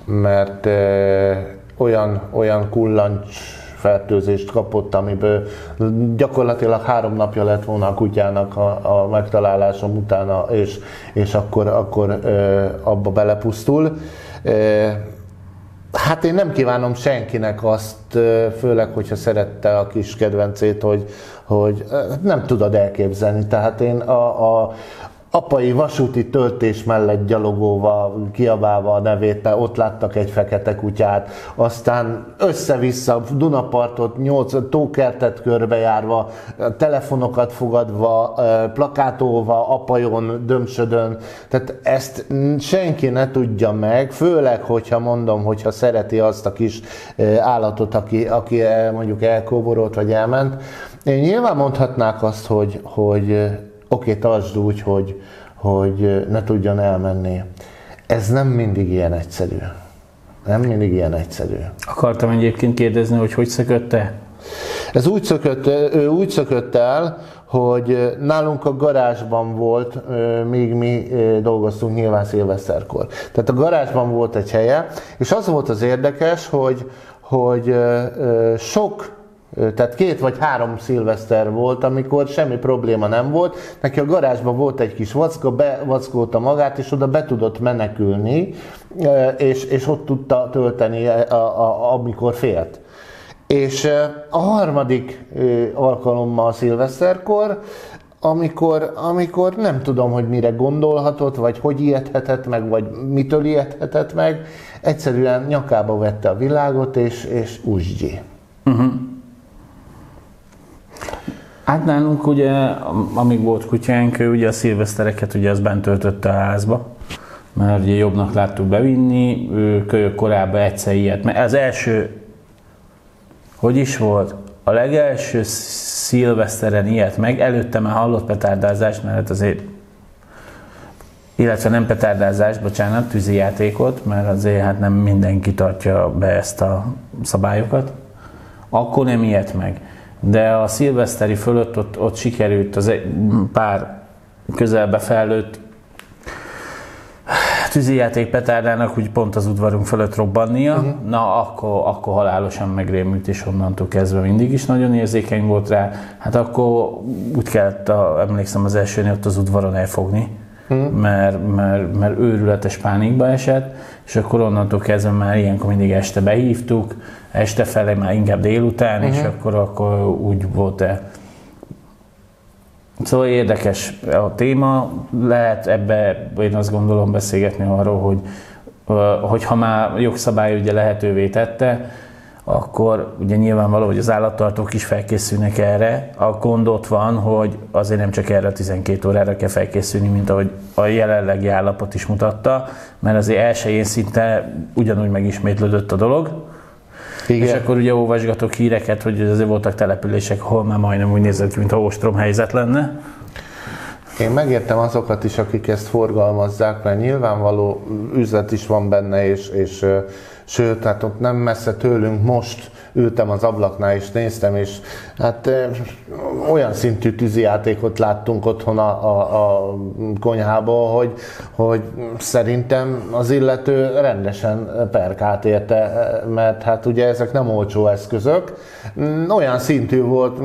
mert olyan, olyan kullancs fertőzést kapott, amiből gyakorlatilag három napja lett volna a kutyának a, a megtalálásom utána, és, és akkor, akkor abba belepusztul. Hát én nem kívánom senkinek azt, főleg, hogyha szerette a kis kedvencét, hogy, hogy nem tudod elképzelni. Tehát én a, a, apai vasúti töltés mellett gyalogóval, kiabálva a nevét, ott láttak egy fekete kutyát, aztán össze-vissza Dunapartot, nyolc tókertet körbejárva, telefonokat fogadva, plakátolva, apajon, dömsödön. Tehát ezt senki ne tudja meg, főleg, hogyha mondom, hogyha szereti azt a kis állatot, aki, aki mondjuk elkóborolt vagy elment. Én nyilván mondhatnák azt, hogy, hogy oké, tartsd úgy, hogy, hogy ne tudjon elmenni. Ez nem mindig ilyen egyszerű. Nem mindig ilyen egyszerű. Akartam egyébként kérdezni, hogy hogy szökötte? Ez úgy szökött, ő úgy szökött el, hogy nálunk a garázsban volt, míg mi dolgoztunk nyilván szilveszterkor. Tehát a garázsban volt egy helye, és az volt az érdekes, hogy, hogy sok tehát két vagy három szilveszter volt, amikor semmi probléma nem volt. Neki a garázsban volt egy kis vacka, bevackolta magát, és oda be tudott menekülni, és, és ott tudta tölteni, a, a, amikor félt. És a harmadik alkalommal szilveszterkor, amikor, amikor nem tudom, hogy mire gondolhatott, vagy hogy ijedhetett meg, vagy mitől ijedhetett meg, egyszerűen nyakába vette a világot, és, és usgyi. Uh-huh. Hát nálunk ugye, amíg volt kutyánk, ő ugye a szilvesztereket ugye az bent töltötte a házba, mert ugye jobbnak láttuk bevinni, ő kölyök korábban egyszer ilyet, mert az első, hogy is volt, a legelső szilveszteren ilyet meg, előtte már hallott petárdázást, mert hát azért illetve nem petárdázást, bocsánat, tűzijátékot, mert azért hát nem mindenki tartja be ezt a szabályokat, akkor nem ilyet meg de a szilveszteri fölött ott, ott sikerült az egy pár közelbe fejlőtt tűzijáték petárdának úgy pont az udvarunk fölött robbannia, uh-huh. na akkor, akkor halálosan megrémült, és onnantól kezdve mindig is nagyon érzékeny volt rá. Hát akkor úgy kellett, a, emlékszem az elsőnél ott az udvaron elfogni, uh-huh. mert, mert, mert őrületes pánikba esett, és akkor onnantól kezdve már ilyenkor mindig este behívtuk, este felé már inkább délután, uh-huh. és mhm. akkor, akkor úgy volt-e. Szóval érdekes a téma, lehet ebbe, én azt gondolom beszélgetni arról, hogy, hogy ha már jogszabály ugye lehetővé tette, akkor ugye nyilvánvaló, hogy az állattartók is felkészülnek erre. A gond ott van, hogy azért nem csak erre a 12 órára kell felkészülni, mint ahogy a jelenlegi állapot is mutatta, mert azért elsőjén szinte ugyanúgy megismétlődött a dolog. Igen. És akkor ugye olvasgatok híreket, hogy azért voltak települések, ahol már majdnem úgy nézett ki, mintha ostrom helyzet lenne. Én megértem azokat is, akik ezt forgalmazzák, mert nyilvánvaló üzlet is van benne, és, és sőt, hát ott nem messze tőlünk most ültem az ablaknál és néztem, és hát olyan szintű tűzijátékot láttunk otthon a, a, a konyhából, hogy, hogy szerintem az illető rendesen perkált érte, mert hát ugye ezek nem olcsó eszközök. Olyan szintű volt,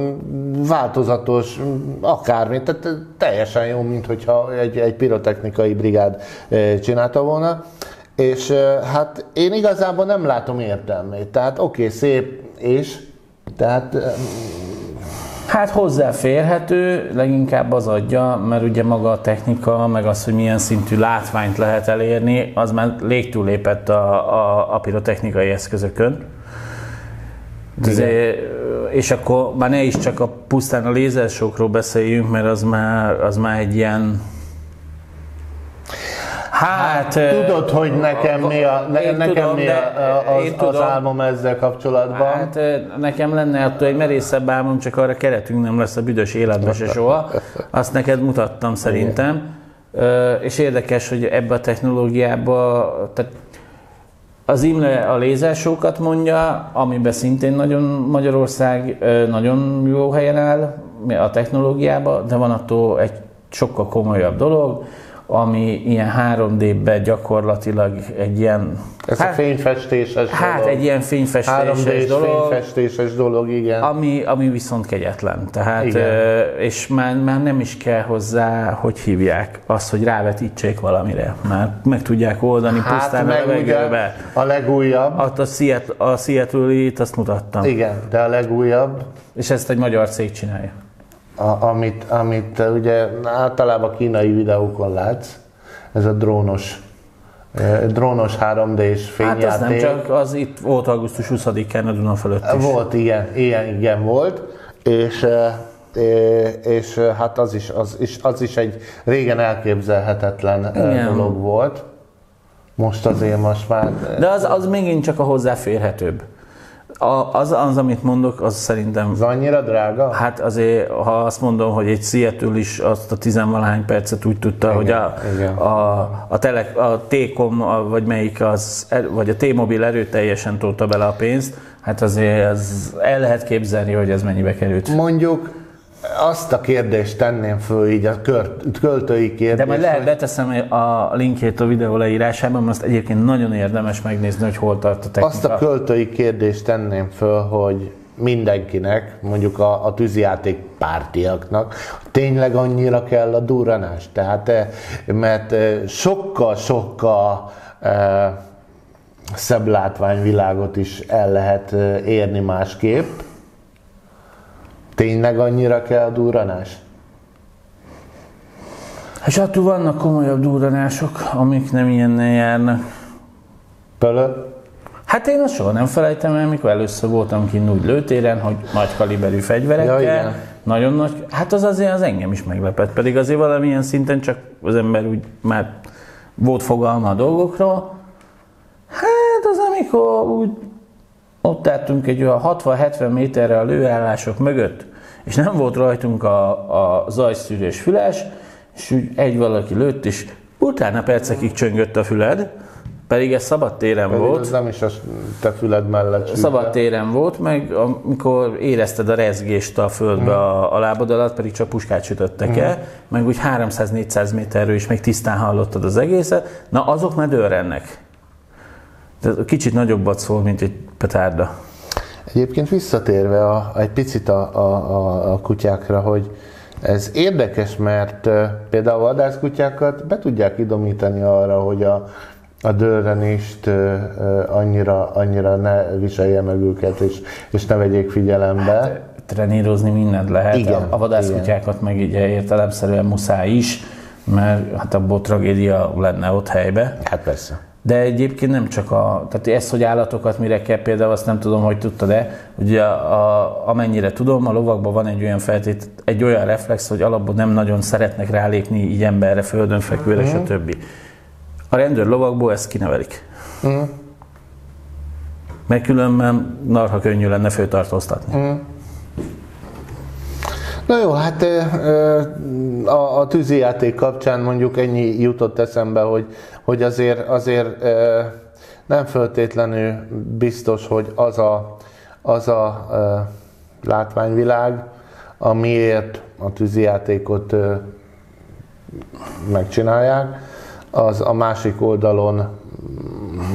változatos, akármi, tehát teljesen jó, mint hogyha egy, egy pirotechnikai brigád csinálta volna. És hát én igazából nem látom értelmét. Tehát oké, okay, szép és, tehát Hát hozzáférhető, leginkább az adja, mert ugye maga a technika, meg az, hogy milyen szintű látványt lehet elérni, az már lépett a, a, a pirotechnikai eszközökön. Azért, és akkor már ne is csak a pusztán a lézersokról beszéljünk, mert az már, az már egy ilyen Hát, hát tudod, hogy nekem mi, a, ne, nekem tudom, mi a, az, tudom, az álmom ezzel kapcsolatban? Hát nekem lenne attól egy merészebb álmom, csak arra keretünk nem lesz a büdös életben se soha. Azt neked mutattam szerintem. Igen. És érdekes, hogy ebbe a technológiába, tehát az Imle a lézersókat mondja, amiben szintén nagyon Magyarország nagyon jó helyen áll a technológiába, de van attól egy sokkal komolyabb dolog, ami ilyen 3D-be gyakorlatilag egy ilyen... Ez hát, a fényfestéses Hát dolog. egy ilyen fényfestéses dolog. fényfestéses dolog, igen. Ami, ami viszont kegyetlen. Tehát, igen. és már, már nem is kell hozzá, hogy hívják, azt, hogy rávetítsék valamire. Már meg tudják oldani hát pusztán meg a levegőbe. A legújabb. Azt a, Seattle, a Seattle-it, azt mutattam. Igen, de a legújabb. És ezt egy magyar cég csinálja a, amit, amit uh, ugye általában kínai videókon látsz, ez a drónos uh, drónos 3D-s fényjáték. Hát az nem csak, az itt volt augusztus 20-án a Duna fölött is. Volt, igen, igen, igen volt, és uh, és hát az is, az, is, az is egy régen elképzelhetetlen igen. dolog volt. Most azért most már... De az, az megint csak a hozzáférhetőbb. A, az, az, amit mondok, az szerintem... Az annyira drága? Hát azért, ha azt mondom, hogy egy Seattle is azt a tizenvalahány percet úgy tudta, igen, hogy a, igen. a, a, tele, a T-Com, vagy melyik az, vagy a T-Mobil erőteljesen tolta bele a pénzt, hát azért az el lehet képzelni, hogy ez mennyibe került. Mondjuk azt a kérdést tenném föl így a költői kérdést. De majd lehet beteszem a linkjét a videó leírásában, mert azt egyébként nagyon érdemes megnézni, hogy hol tart a technika. Azt a költői kérdést tenném föl, hogy mindenkinek, mondjuk a, a tűzijáték pártiaknak, tényleg annyira kell a durranás. Tehát, eh, mert sokkal-sokkal eh, eh, szebb látványvilágot is el lehet érni másképp, Tényleg annyira kell a durranás? Hát attól vannak komolyabb durranások, amik nem ilyennel járnak. Pölö? Hát én azt soha nem felejtem el, mikor először voltam kint úgy lőtéren, hogy nagy kaliberű fegyverekkel, ja, nagyon nagy, hát az azért az engem is meglepett, pedig azért valamilyen szinten csak az ember úgy már volt fogalma a dolgokról. Hát az amikor úgy ott álltunk egy olyan 60-70 méterre a lőállások mögött, és nem volt rajtunk a, a zajszűrés füles, és úgy egy valaki lőtt, és utána percekig csöngött a füled, pedig ez szabad téren pedig volt. Nem is a te füled mellett csügge. Szabad téren volt, meg amikor érezted a rezgést a földbe mm. a, a lábad alatt, pedig csak puskát sütöttek mm. el, meg úgy 300-400 méterről is még tisztán hallottad az egészet, na azok már dőrennek. Kicsit nagyobbat szól, mint egy petárda. Egyébként visszatérve a, egy picit a, a, a kutyákra, hogy ez érdekes, mert például a vadászkutyákat be tudják idomítani arra, hogy a, a dőrenést annyira, annyira ne viselje meg őket, és, és ne vegyék figyelembe. Hát, trenírozni mindent lehet. Igen, a, a vadászkutyákat igen. meg így értelemszerűen muszáj is, mert hát abból tragédia lenne ott helybe. Hát persze. De egyébként nem csak a, tehát ez, hogy állatokat mire kell, például azt nem tudom, hogy tudta de ugye a, a, amennyire tudom, a lovakban van egy olyan feltét, egy olyan reflex, hogy alapból nem nagyon szeretnek rálépni így emberre, földön fekvőre, uh-huh. stb. A rendőr lovakból ezt kinevelik. Uh-huh. Mert különben narha könnyű lenne főtartóztatni. Uh-huh. Na jó, hát a, a tűzijáték kapcsán mondjuk ennyi jutott eszembe, hogy, hogy azért, azért nem föltétlenül biztos, hogy az a, az a látványvilág, amiért a tűzijátékot megcsinálják, az a másik oldalon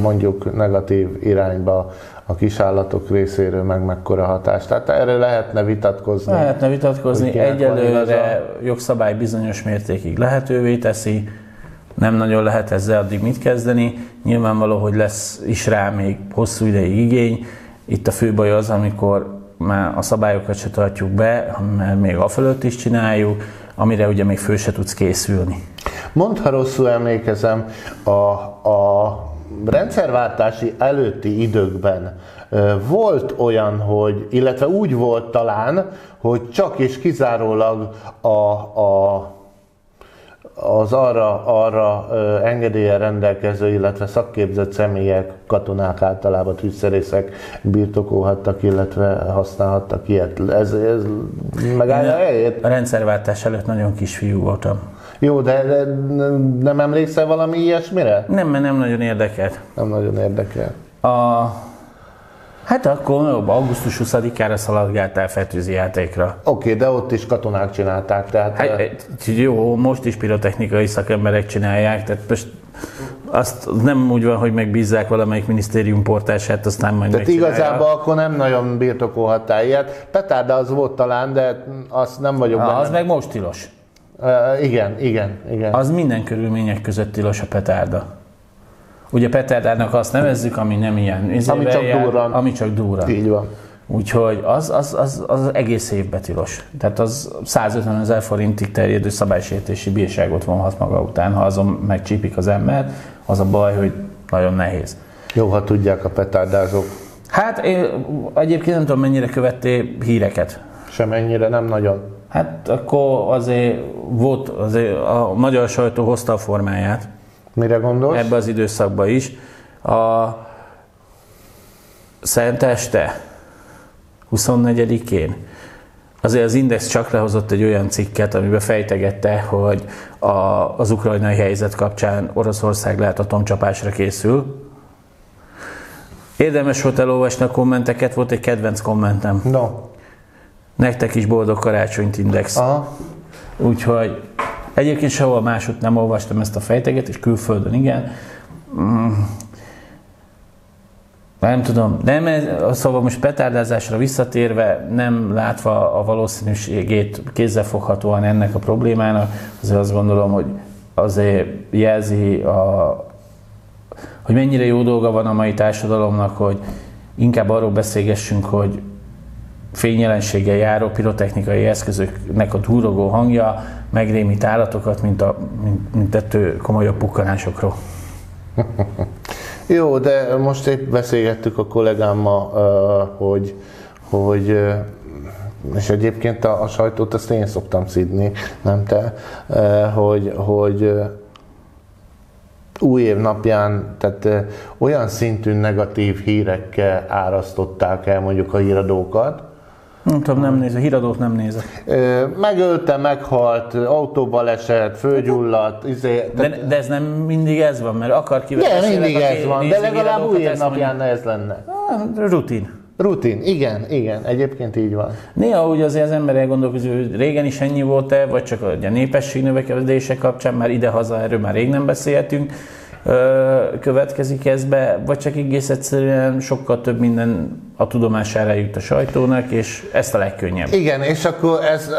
mondjuk negatív irányba a kisállatok részéről meg mekkora hatás. Tehát erről lehetne vitatkozni. Lehetne vitatkozni. Egyelőre a... jogszabály bizonyos mértékig lehetővé teszi, nem nagyon lehet ezzel addig mit kezdeni. Nyilvánvaló, hogy lesz is rá még hosszú ideig igény. Itt a fő baj az, amikor már a szabályokat se tartjuk be, mert még a fölött is csináljuk, amire ugye még föl se tudsz készülni. Mondd, ha rosszul emlékezem, a, a rendszerváltási előtti időkben volt olyan, hogy, illetve úgy volt talán, hogy csak és kizárólag a, a az arra, arra engedélye rendelkező, illetve szakképzett személyek, katonák általában tűzszerészek birtokolhattak, illetve használhattak ilyet. Ez, ez megállja helyét? A rendszerváltás előtt nagyon kisfiú voltam. Jó, de, de nem emlékszel valami ilyesmire? Nem, mert nem nagyon érdekelt. Nem nagyon érdekel. A, hát akkor augusztus 20-ára szaladgáltál feltűzi játékra. Oké, okay, de ott is katonák csinálták, tehát... Hát, jó, most is pirotechnikai szakemberek csinálják, tehát most azt nem úgy van, hogy megbízzák valamelyik minisztérium portását, aztán majd Tehát igazából akkor nem nagyon birtokolhattál ilyet. Petárda az volt talán, de azt nem vagyok benne. Az meg most tilos. Uh, igen, igen, igen. Az minden körülmények között tilos a petárda. Ugye petárdának azt nevezzük, ami nem ilyen ami csak jár, durran. Ami csak durran. Így van. Úgyhogy az, az, az, az egész évben tilos. Tehát az 150 ezer forintig terjedő szabálysértési bírságot vonhat maga után, ha azon megcsípik az ember. Az a baj, hogy nagyon nehéz. Jó, ha tudják a petárdázók. Hát én egyébként nem tudom, mennyire követtél híreket. Semennyire, nem nagyon. Hát akkor azért volt, azért a magyar sajtó hozta a formáját. Mire gondolsz? Ebbe az időszakban is. A Szenteste 24-én azért az Index csak lehozott egy olyan cikket, amiben fejtegette, hogy a, az ukrajnai helyzet kapcsán Oroszország lehet atomcsapásra készül. Érdemes volt elolvasni a kommenteket, volt egy kedvenc kommentem. No. Nektek is boldog karácsonyt Index. Aha. Úgyhogy egyébként sehol máshogy nem olvastam ezt a fejteget, és külföldön igen. Mm. Nem tudom, nem, szóval most petárdázásra visszatérve, nem látva a valószínűségét kézzelfoghatóan ennek a problémának, azért azt gondolom, hogy azért jelzi, a, hogy mennyire jó dolga van a mai társadalomnak, hogy inkább arról beszélgessünk, hogy fényjelenséggel járó pirotechnikai eszközöknek a durogó hangja megrémít állatokat, mint, a, mint, mint ettől komolyabb pukkanásokról. Jó, de most épp beszélgettük a kollégámmal, hogy, hogy és egyébként a, a sajtót azt én szoktam szidni, nem te, hogy, hogy új év napján, tehát olyan szintű negatív hírekkel árasztották el mondjuk a híradókat, nem tudom, nem nézek, híradót nem nézek. Megölte, meghalt, autóba esett, fölgyulladt. Izé, de, de, ez nem mindig ez van, mert akar kivenni. Igen, mindig ez van, de legalább új napján ez lenne. Rutin. Rutin, igen, igen, egyébként így van. Néha úgy azért az ember elgondolkozik, hogy régen is ennyi volt-e, vagy csak a népesség növekedése kapcsán, már ide-haza erről már rég nem beszéltünk, következik ez be, vagy csak egész egyszerűen sokkal több minden a tudomására jut a sajtónak, és ezt a legkönnyebb. Igen, és akkor ez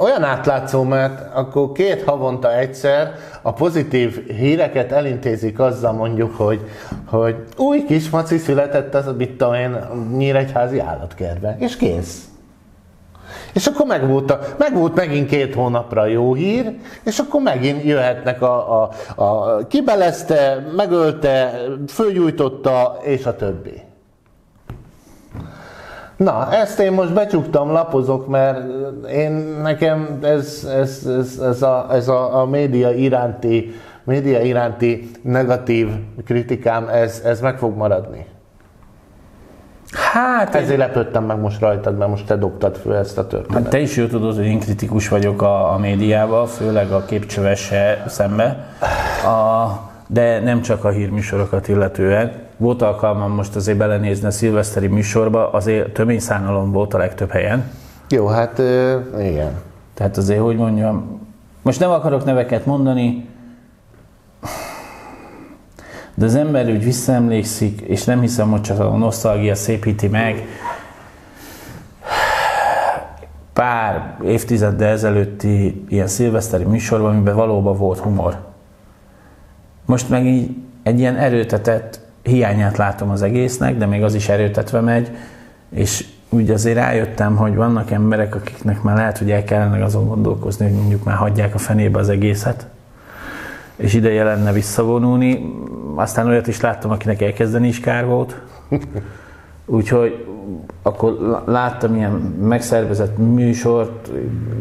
olyan átlátszó, mert akkor két havonta egyszer a pozitív híreket elintézik azzal mondjuk, hogy, hogy új kismaci született az, mit tudom én, nyíregyházi állatkertben, és kész. És akkor megvolt, a, megvolt megint két hónapra jó hír, és akkor megint jöhetnek a, a, a kibelezte, megölte, fölgyújtotta, és a többi. Na, ezt én most becsuktam, lapozok, mert én nekem ez, ez, ez, ez, a, ez a, a média iránti média iránti negatív kritikám, ez, ez meg fog maradni. Hát Ezért én... lepődtem meg most rajtad, mert most te dobtad föl ezt a történetet. Hát te is jó tudod, hogy én kritikus vagyok a, a médiával, főleg a képcsövesse szembe. A, de nem csak a hírműsorokat illetően. Volt alkalmam most azért belenézni a szilveszteri műsorba, azért töményszánalom volt a legtöbb helyen. Jó, hát igen. Tehát azért, hogy mondjam, most nem akarok neveket mondani, de az ember úgy visszaemlékszik, és nem hiszem, hogy csak a nosztalgia szépíti meg, pár évtizeddel ezelőtti ilyen szilveszteri műsorban, amiben valóban volt humor. Most meg így egy ilyen erőtetett hiányát látom az egésznek, de még az is erőtetve megy, és úgy azért rájöttem, hogy vannak emberek, akiknek már lehet, hogy el kellene azon gondolkozni, hogy mondjuk már hagyják a fenébe az egészet, és ideje lenne visszavonulni. Aztán olyat is láttam, akinek elkezdeni is kár volt. Úgyhogy akkor láttam ilyen megszervezett műsort,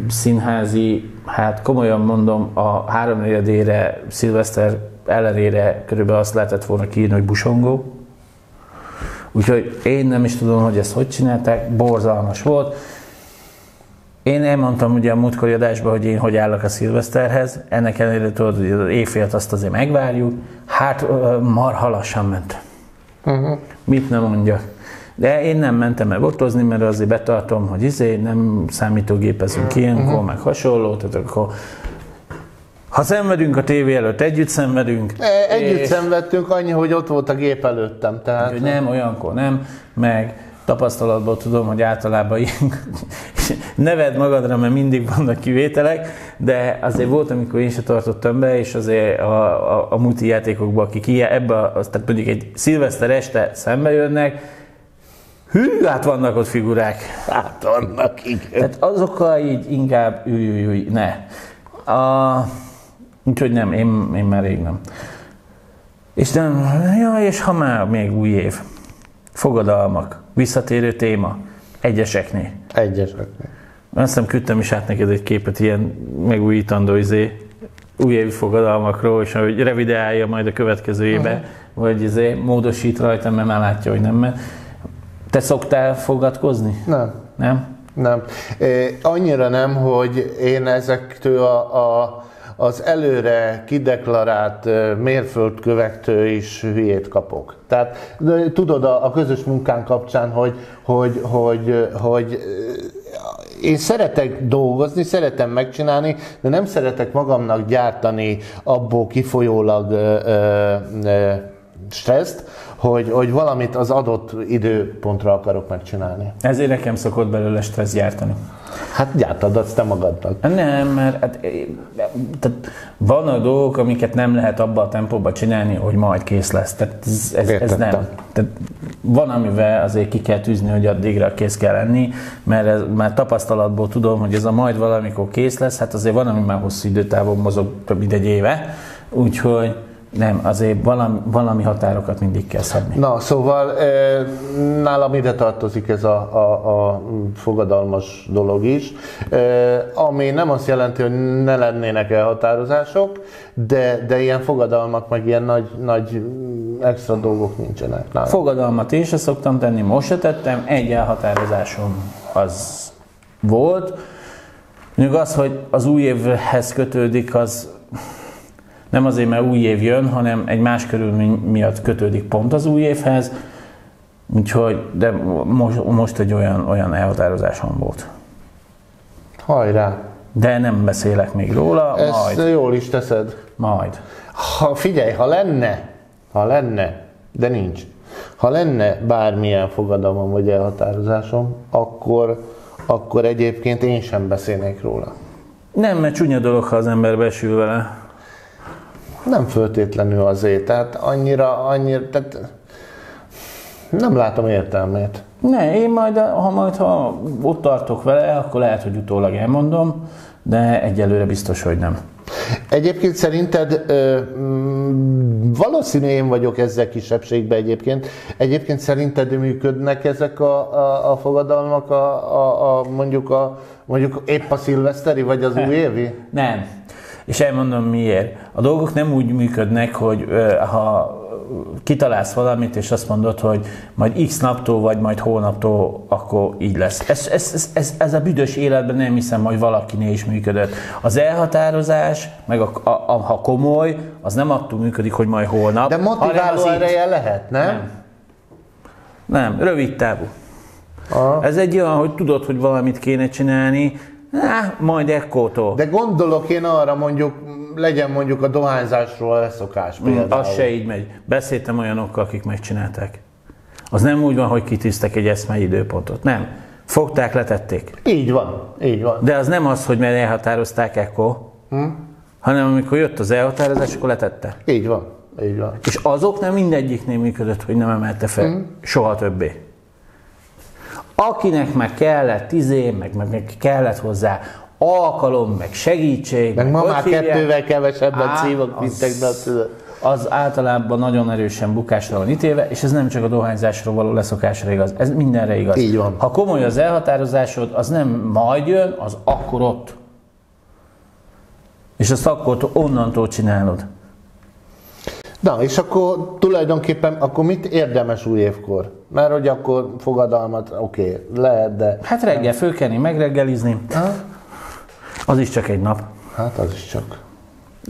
színházi, hát komolyan mondom, a háromnegyedére, szilveszter ellenére körülbelül azt lehetett volna kiírni, hogy busongó. Úgyhogy én nem is tudom, hogy ezt hogy csinálták, borzalmas volt. Én elmondtam ugye a múltkori adásban, hogy én hogy állok a szilveszterhez, ennek ellenére tudod, hogy az éjfélt azt azért megvárjuk, hát marha lassan ment. Uh-huh. Mit nem mondjak. De én nem mentem el botozni, mert azért betartom, hogy izé nem számítógépezünk ilyenkor, uh-huh. meg hasonló, tehát akkor ha szenvedünk a tévé előtt, együtt szenvedünk. E, együtt és... szenvedtünk, annyi, hogy ott volt a gép előttem. Tehát... Nem, olyankor nem, meg tapasztalatból tudom, hogy általában ilyen, neved magadra, mert mindig vannak kivételek, de azért volt, amikor én se tartottam be, és azért a, a, a multi játékokban, akik ilyen, ebbe, az, tehát mondjuk egy szilveszter este szembe jönnek, Hű, hát vannak ott figurák. Hát vannak, igen. Tehát azokkal így inkább ülj, ülj ne. A, úgyhogy nem, én, én már rég nem. És nem, ja, és ha már még új év. Fogadalmak, visszatérő téma, egyeseknél. Egyeseknél. Azt hiszem küldtem is át neked egy képet ilyen megújítandó izé, újévi fogadalmakról, és hogy revideálja majd a következő éve, uh-huh. vagy izé, módosít rajta, mert már látja, hogy nem megy. Te szoktál fogadkozni? Nem. Nem? Nem. Annyira nem, hogy én ezektől a, a, az előre kideklarált mérföldkövektől is hülyét kapok. Tehát tudod a, a közös munkán kapcsán, hogy, hogy, hogy, hogy én szeretek dolgozni, szeretem megcsinálni, de nem szeretek magamnak gyártani abból kifolyólag ö, ö, stresszt, hogy, hogy valamit az adott időpontra akarok megcsinálni. Ezért nekem szokott belőle stressz gyártani. Hát gyártad azt te magadnak. Nem, mert hát, tehát van a dolgok, amiket nem lehet abba a tempóba csinálni, hogy majd kész lesz. Tehát ez, ez, ez nem. Tehát van, amivel azért ki kell tűzni, hogy addigra kész kell lenni, mert ez, már tapasztalatból tudom, hogy ez a majd valamikor kész lesz, hát azért van, ami már hosszú időtávon mozog több mint egy éve, úgyhogy nem, azért valami, valami határokat mindig kell szabni. Na, szóval nálam ide tartozik ez a, a, a fogadalmas dolog is, ami nem azt jelenti, hogy ne lennének elhatározások, de, de ilyen fogadalmak, meg ilyen nagy, nagy extra dolgok nincsenek. Nálam. Fogadalmat én sem szoktam tenni, most se tettem, egy elhatározásom az volt. Még az, hogy az új évhez kötődik, az nem azért, mert új év jön, hanem egy más körülmény miatt kötődik pont az új évhez, úgyhogy, de most, most egy olyan, olyan elhatározásom volt. Hajrá! De nem beszélek még róla, Ezt majd. jól is teszed. Majd. Ha, figyelj, ha lenne, ha lenne, de nincs, ha lenne bármilyen fogadalmam vagy elhatározásom, akkor, akkor egyébként én sem beszélnék róla. Nem, mert csúnya dolog, ha az ember besül vele. Nem föltétlenül azért, tehát annyira, annyira, tehát nem látom értelmét. Ne, én majd, ha majd ha ott tartok vele, akkor lehet, hogy utólag elmondom, de egyelőre biztos, hogy nem. Egyébként szerinted ö, mm, valószínű én vagyok ezzel kisebbségben egyébként. Egyébként szerinted működnek ezek a, a, a fogadalmak a, a, a, mondjuk, a, mondjuk épp a szilveszteri vagy az újévi? Nem. És elmondom miért. A dolgok nem úgy működnek, hogy ha kitalálsz valamit, és azt mondod, hogy majd x naptól, vagy majd hónaptól, akkor így lesz. Ez, ez, ez, ez, ez a büdös életben nem hiszem, hogy valakinél is működött. Az elhatározás, meg a, a, a, ha komoly, az nem attól működik, hogy majd holnap. De motiváló ereje lehet, nem? Nem. Nem, rövid távú. Aha. Ez egy olyan, hogy tudod, hogy valamit kéne csinálni, Há, majd ekkótól. De gondolok én arra mondjuk, legyen mondjuk a dohányzásról a leszokás mm, például. Az se így megy. Beszéltem olyanokkal, akik megcsinálták. Az nem úgy van, hogy kitűztek egy eszmei időpontot. Nem. Fogták, letették. Így van, így van. De az nem az, hogy mert elhatározták ekkor, hm? hanem amikor jött az elhatározás, akkor letette. Így van, így van. És azok nem mindegyiknél működött, hogy nem emelte fel. Hm? Soha többé. Akinek meg kellett izé, meg, meg, meg kellett hozzá alkalom, meg segítség. Meg ma hogy már hívják? kettővel kevesebben Á, szívok, mint az- tegnap. az általában nagyon erősen bukásra van ítélve, és ez nem csak a dohányzásról való leszokásra igaz, ez mindenre igaz. Így van. Ha komoly az elhatározásod, az nem majd jön, az akkor ott. És azt akkor onnantól csinálod. Na, és akkor tulajdonképpen, akkor mit érdemes új évkor? Mert hogy akkor fogadalmat, oké, okay, lehet, de... Hát reggel fölkelni, megreggelizni, Ha? az is csak egy nap. Hát az is csak.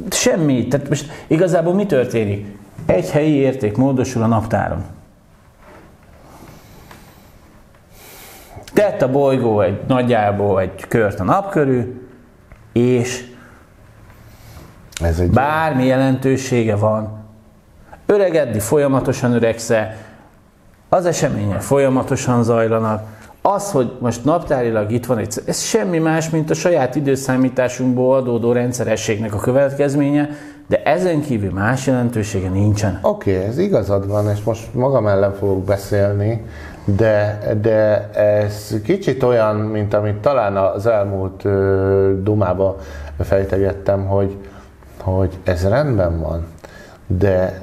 Semmi. Tehát most igazából mi történik? Egy helyi érték módosul a naptáron. Tett a bolygó egy nagyjából egy kört a nap körül, és Ez egy... bármi jelentősége van, öregedni folyamatosan öregszel, az események folyamatosan zajlanak, az, hogy most naptárilag itt van egy, ez semmi más, mint a saját időszámításunkból adódó rendszerességnek a következménye, de ezen kívül más jelentősége nincsen. Oké, okay, ez igazad van, és most magam ellen fogok beszélni, de, de ez kicsit olyan, mint amit talán az elmúlt ö, Dumába fejtegettem, hogy, hogy ez rendben van, de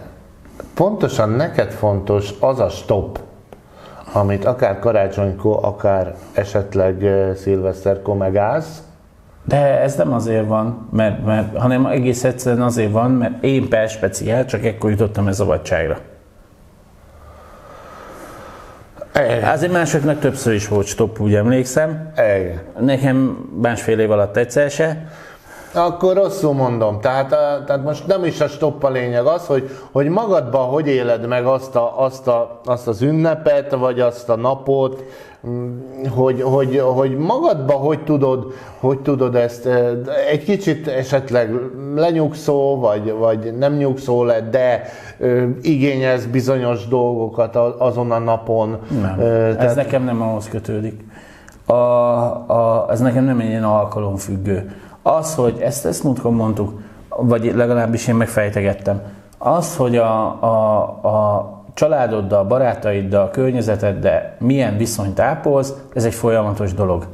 pontosan neked fontos az a stop, amit akár karácsonykor, akár esetleg ö, szilveszterkor megállsz, De ez nem azért van, mert, mert, hanem egész egyszerűen azért van, mert én per speciál, csak ekkor jutottam ez szabadságra. Azért másoknak többször is volt stop, úgy emlékszem. Igen. Nekem másfél év alatt egyszer se. Akkor rosszul mondom. Tehát, a- tehát most nem is a stopp a lényeg az, hogy, hogy magadban hogy éled meg azt, a, azt, a, azt az ünnepet, vagy azt a napot, mm, hogy, hogy, hogy magadban hogy tudod, hogy tudod ezt eh, egy kicsit esetleg lenyugszó, vagy, vagy nem nyugszó lett, de ö, igényez bizonyos dolgokat azon a napon. Nem. Ö, Ez nekem nem ahhoz kötődik. A, a, ez nekem nem egy ilyen alkalomfüggő. Az, hogy ezt, ezt múltkor mondtuk, vagy legalábbis én megfejtegettem, az, hogy a, a, a családoddal, barátaiddal, környezeteddel milyen viszonyt ápolsz, ez egy folyamatos dolog.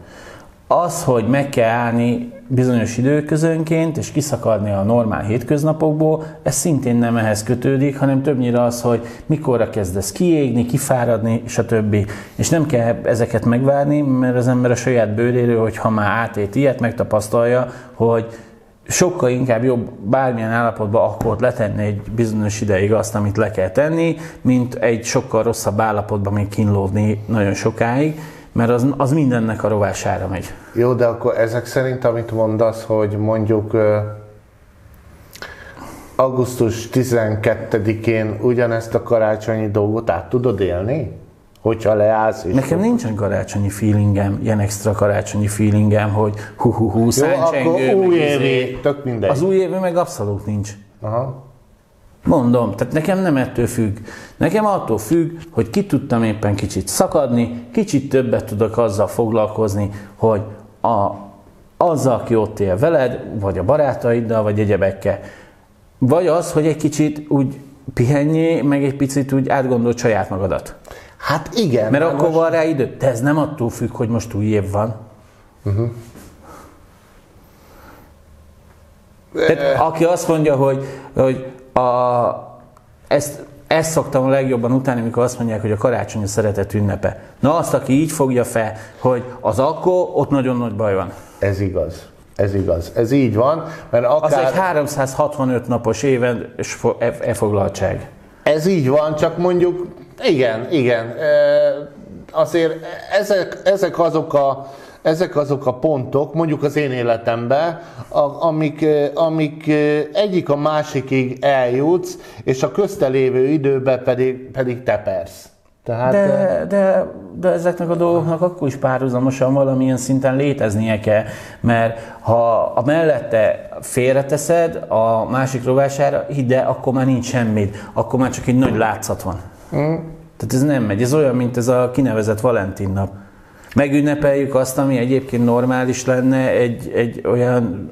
Az, hogy meg kell állni bizonyos időközönként, és kiszakadni a normál hétköznapokból, ez szintén nem ehhez kötődik, hanem többnyire az, hogy mikorra kezdesz kiégni, kifáradni, stb. És nem kell ezeket megvárni, mert az ember a saját bőréről, hogyha már átét ilyet, megtapasztalja, hogy sokkal inkább jobb bármilyen állapotban akkor letenni egy bizonyos ideig azt, amit le kell tenni, mint egy sokkal rosszabb állapotban még kínlódni nagyon sokáig, mert az, az mindennek a rovására megy. Jó, de akkor ezek szerint, amit mondasz, hogy mondjuk augusztus 12-én ugyanezt a karácsonyi dolgot át tudod élni? Hogyha leállsz és... Nekem nincsen karácsonyi feelingem, ilyen extra karácsonyi feelingem, hogy hu-hu-hu, Jó, akkor száncsengő, meg újévi, izé. tök mindegy. Az újévi meg abszolút nincs. Aha. Mondom, tehát nekem nem ettől függ. Nekem attól függ, hogy ki tudtam éppen kicsit szakadni, kicsit többet tudok azzal foglalkozni, hogy a, azzal, aki ott él veled, vagy a barátaiddal, vagy egyebekkel. Vagy az, hogy egy kicsit úgy pihenjé, meg egy picit úgy átgondolt saját magadat. Hát igen. Mert akkor most- van rá idő. De ez nem attól függ, hogy most új év van. Uh-huh. Tehát aki azt mondja, hogy, hogy a, ezt, ezt szoktam a legjobban utáni, amikor azt mondják, hogy a karácsony a szeretet ünnepe. Na azt, aki így fogja fel, hogy az akkor, ott nagyon nagy baj van. Ez igaz. Ez igaz. Ez így van, mert Az akár... egy 365 napos éven fo- e. Ez így van, csak mondjuk, igen, igen. e, Azért ezek, ezek, azok a, ezek azok a pontok, mondjuk az én életemben, a- amik, amik egyik a másikig eljutsz, és a közte lévő időben pedig, pedig tepersz. Tehát, De, de, de ezeknek a dolgoknak akkor is párhuzamosan valamilyen szinten léteznie kell, mert ha a mellette félreteszed a másik rovására, ide, akkor már nincs semmit, akkor már csak egy nagy látszat van. Mm. Tehát ez nem megy, ez olyan, mint ez a kinevezett Valentin nap. Megünnepeljük azt, ami egyébként normális lenne egy, egy olyan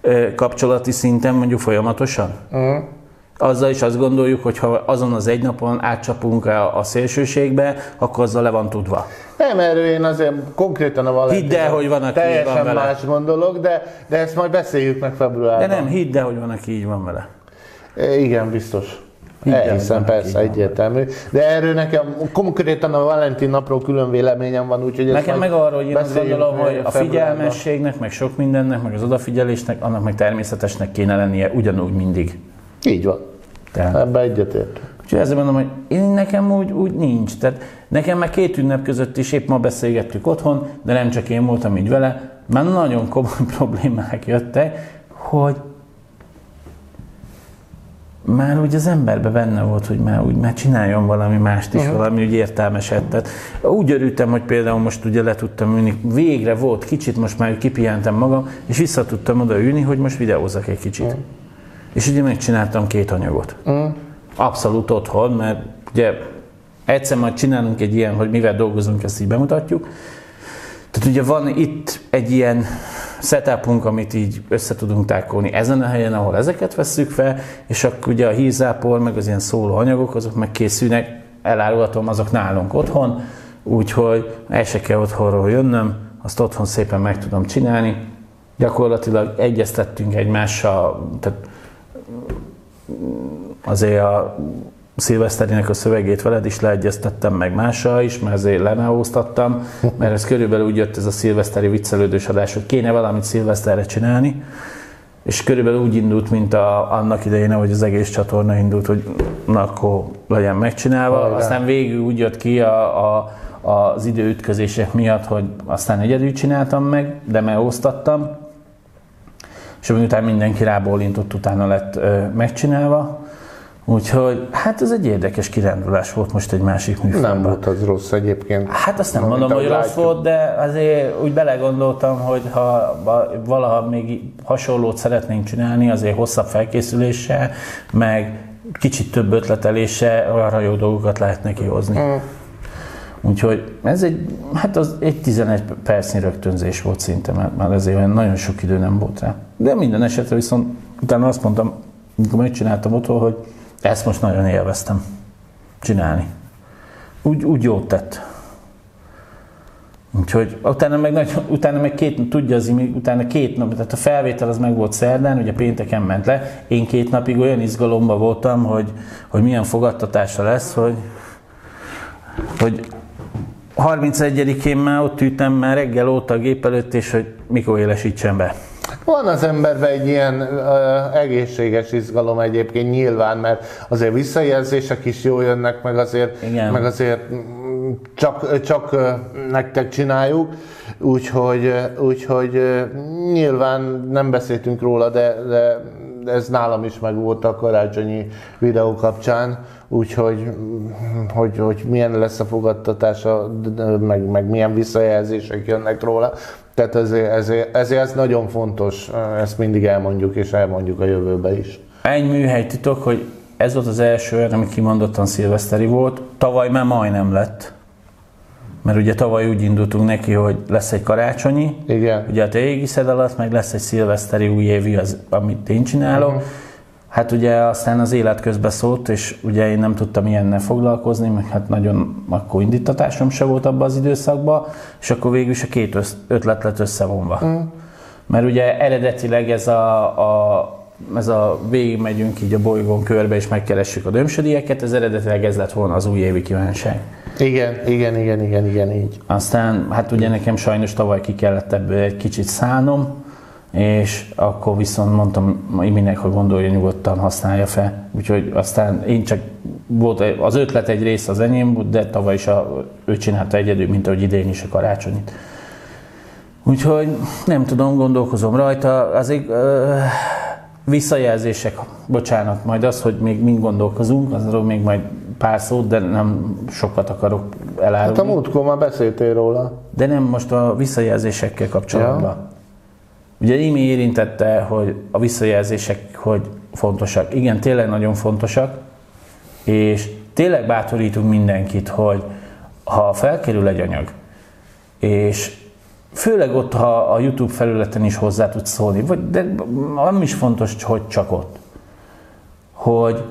ö, kapcsolati szinten mondjuk folyamatosan. mm, azzal is azt gondoljuk, hogy ha azon az egy napon átcsapunk a, a szélsőségbe, akkor azzal le van tudva. Nem, erről én azért konkrétan a Valentin. Hidd el, hogy van, aki Teljesen van vele. más gondolok, de, de ezt majd beszéljük meg februárban. De nem, hidd el, hogy van, aki így van vele. E, Igen, biztos. Elhiszem, van, persze, egyértelmű. De erről nekem konkrétan a Valentin napról külön véleményem van, úgyhogy Nekem meg arról, hogy én azt gondolom, meg hogy a figyelmességnek, meg sok mindennek, meg az odafigyelésnek, annak meg természetesnek kéne lennie ugyanúgy mindig. Így van. Tehát. Ebben egyetért. Úgyhogy ezzel mondom, hogy én nekem úgy, úgy nincs. Tehát nekem már két ünnep között is épp ma beszélgettük otthon, de nem csak én voltam így vele, már nagyon komoly problémák jöttek, hogy már úgy az emberbe benne volt, hogy már úgy már csináljon valami mást is, uh-huh. valami úgy értelmeset. Tehát úgy örültem, hogy például most ugye le tudtam ülni, végre volt kicsit, most már kipihentem magam, és vissza tudtam oda ülni, hogy most videózak egy kicsit. Uh-huh. És ugye megcsináltam két anyagot. Uh-huh. Abszolút otthon, mert ugye egyszer majd csinálunk egy ilyen, hogy mivel dolgozunk, ezt így bemutatjuk. Tehát ugye van itt egy ilyen setupunk, amit így össze tudunk tákolni ezen a helyen, ahol ezeket vesszük fel, és akkor ugye a hízápor, meg az ilyen szóló anyagok, azok meg készülnek, elárulhatom, azok nálunk otthon, úgyhogy el se kell otthonról jönnöm, azt otthon szépen meg tudom csinálni. Gyakorlatilag egyeztettünk egymással, tehát azért a szilveszterinek a szövegét veled is leegyeztettem, meg mással is, mert azért lemeóztattam, mert ez körülbelül úgy jött ez a szilveszteri viccelődős adás, hogy kéne valamit szilveszterre csinálni, és körülbelül úgy indult, mint a, annak idején, hogy az egész csatorna indult, hogy na akkor legyen megcsinálva. Hajrá. Aztán végül úgy jött ki a, a, az időütközések miatt, hogy aztán egyedül csináltam meg, de megosztattam. És miután mindenki rábólintott, utána lett ö, megcsinálva. Úgyhogy hát ez egy érdekes kirándulás volt most egy másik műfajban. Nem volt az rossz egyébként. Hát azt nem Amit mondom, hogy rossz volt, de azért úgy belegondoltam, hogy ha va- valaha még hasonlót szeretnénk csinálni, azért hosszabb felkészüléssel, meg kicsit több ötleteléssel arra jó dolgokat lehetne kihozni. Mm. Úgyhogy ez egy, hát az egy 11 percnyi rögtönzés volt szinte, mert már ezért olyan nagyon sok idő nem volt rá. De minden esetre viszont utána azt mondtam, amikor megcsináltam otthon, hogy ezt most nagyon élveztem csinálni. Úgy, úgy jót tett. Úgyhogy utána meg, nagy, utána meg két, tudja az imi, utána két nap, tehát a felvétel az meg volt szerdán, ugye pénteken ment le. Én két napig olyan izgalomba voltam, hogy, hogy milyen fogadtatása lesz, hogy, hogy 31-én már ott ültem már reggel óta a gép előtt, és hogy mikor élesítsen be. Van az emberben egy ilyen ö, egészséges izgalom egyébként nyilván, mert azért visszajelzések is jól jönnek, meg azért, Igen. meg azért csak, csak nektek csináljuk, úgyhogy, úgyhogy nyilván nem beszéltünk róla, de, de ez nálam is megvolt a karácsonyi videó kapcsán, úgyhogy hogy, hogy milyen lesz a fogadtatása, meg, meg milyen visszajelzések jönnek róla. Tehát ezért, ezért, ezért ez nagyon fontos, ezt mindig elmondjuk, és elmondjuk a jövőbe is. Egy műhely titok, hogy ez volt az első olyan, ami kimondottan szilveszteri volt. Tavaly már majdnem lett. Mert ugye tavaly úgy indultunk neki, hogy lesz egy karácsonyi, Igen. ugye a te égiszed alatt, meg lesz egy szilveszteri újévi, az, amit én csinálok. Uh-huh. Hát ugye aztán az élet közbe szólt, és ugye én nem tudtam ilyennel foglalkozni, meg hát nagyon akkor indítatásom se volt abban az időszakban, és akkor végül is a két ötlet lett összevonva. Uh-huh. Mert ugye eredetileg ez a, a ez a végig megyünk így a bolygón körbe, és megkeressük a dömsödieket, ez eredetileg ez lett volna az újévi kívánság. Igen, igen, igen, igen, igen, így. Aztán, hát ugye nekem sajnos tavaly ki kellett ebből egy kicsit szállnom, és akkor viszont mondtam Iminek, hogy gondolja nyugodtan, használja fel. Úgyhogy aztán én csak volt, az ötlet egy része az enyém, volt, de tavaly is a, ő csinálta egyedül, mint ahogy idén is a karácsonyit. Úgyhogy nem tudom, gondolkozom rajta. Azért ö, visszajelzések, bocsánat, majd az, hogy még mind gondolkozunk, azról még majd pár szót, de nem sokat akarok elárulni. Hát a múltkor már beszéltél róla. De nem most a visszajelzésekkel kapcsolatban. Ja. Ugye Imi érintette, hogy a visszajelzések hogy fontosak. Igen, tényleg nagyon fontosak, és tényleg bátorítunk mindenkit, hogy ha felkerül egy anyag, és főleg ott, ha a YouTube felületen is hozzá tudsz szólni, vagy, de nem is fontos, hogy csak ott, hogy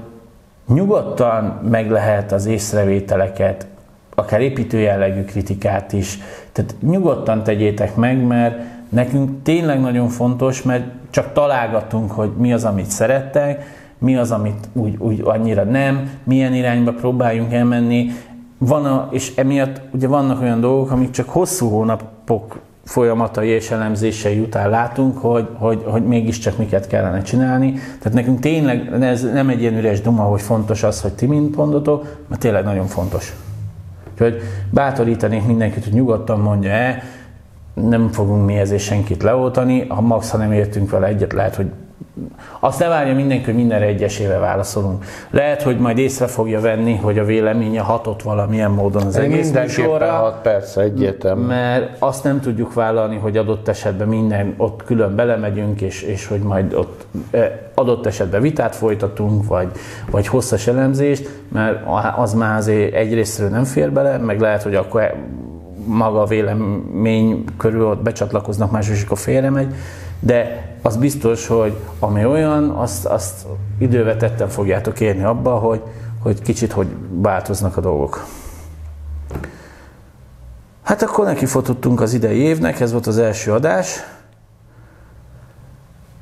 nyugodtan meg lehet az észrevételeket, akár építő jellegű kritikát is, tehát nyugodtan tegyétek meg, mert nekünk tényleg nagyon fontos, mert csak találgatunk, hogy mi az, amit szerettek, mi az, amit úgy, úgy annyira nem, milyen irányba próbáljunk elmenni. Van a, és emiatt ugye vannak olyan dolgok, amik csak hosszú hónapok folyamatai és elemzései után látunk, hogy, hogy, hogy mégiscsak miket kellene csinálni. Tehát nekünk tényleg ez nem egy ilyen üres duma, hogy fontos az, hogy ti mind mondotok, mert tényleg nagyon fontos. Úgyhogy bátorítanék mindenkit, hogy nyugodtan mondja el, nem fogunk mi ezért senkit leoltani, ha max, ha nem értünk vele egyet, lehet, hogy azt ne várja mindenki, hogy mindenre egyesével válaszolunk. Lehet, hogy majd észre fogja venni, hogy a véleménye hatott valamilyen módon az egész műsorra. Hat, persze, egyértelmű. Mert azt nem tudjuk vállalni, hogy adott esetben minden ott külön belemegyünk, és, és hogy majd ott adott esetben vitát folytatunk, vagy, vagy hosszas elemzést, mert az már azért egyrésztről nem fér bele, meg lehet, hogy akkor maga a vélemény körül ott becsatlakoznak, más is akkor félre megy, de az biztos, hogy ami olyan, azt, azt idővetetten fogjátok érni abba, hogy, hogy kicsit hogy változnak a dolgok. Hát akkor neki fotottunk az idei évnek, ez volt az első adás.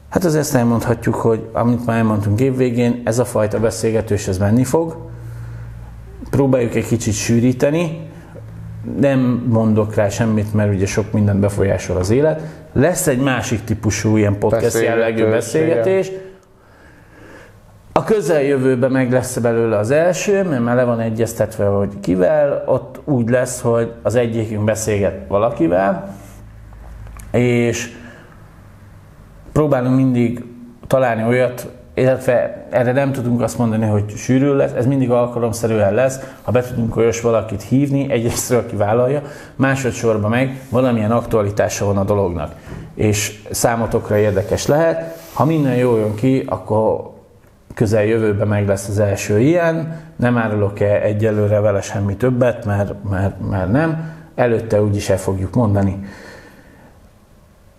Hát az ezt elmondhatjuk, hogy amit már elmondtunk évvégén, ez a fajta beszélgetős, ez menni fog. Próbáljuk egy kicsit sűríteni, nem mondok rá semmit, mert ugye sok mindent befolyásol az élet. Lesz egy másik típusú ilyen podcast jellegű beszélgetés. A közeljövőben meg lesz belőle az első, mert már le van egyeztetve, hogy kivel. Ott úgy lesz, hogy az egyikünk beszélget valakivel, és próbálunk mindig találni olyat, illetve erre nem tudunk azt mondani, hogy sűrű lesz, ez mindig alkalomszerűen lesz, ha be tudunk olyas valakit hívni, egyrészt aki vállalja, másodszorban meg valamilyen aktualitása van a dolognak, és számotokra érdekes lehet. Ha minden jól jön ki, akkor közel jövőben meg lesz az első ilyen, nem árulok-e egyelőre vele semmi többet, mert, mert, mert nem, előtte úgyis el fogjuk mondani.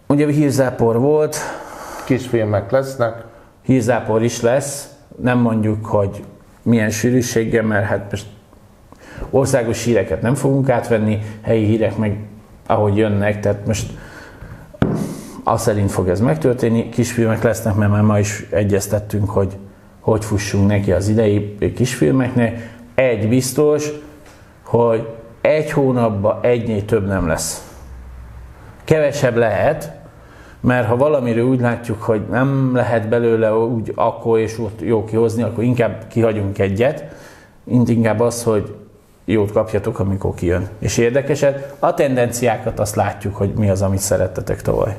Ugye hírzápor volt. Kisfilmek lesznek hírzápor is lesz, nem mondjuk, hogy milyen sűrűséggel, mert hát most országos híreket nem fogunk átvenni, helyi hírek meg ahogy jönnek, tehát most az szerint fog ez megtörténni. Kisfilmek lesznek, mert már ma is egyeztettünk, hogy hogy fussunk neki az idei kisfilmeknek. Egy biztos, hogy egy hónapban egynél több nem lesz. Kevesebb lehet, mert ha valamiről úgy látjuk, hogy nem lehet belőle úgy akkor és ott jó kihozni, akkor inkább kihagyunk egyet, inkább az, hogy jót kapjatok, amikor kijön. És érdekeset, a tendenciákat azt látjuk, hogy mi az, amit szerettetek tavaly.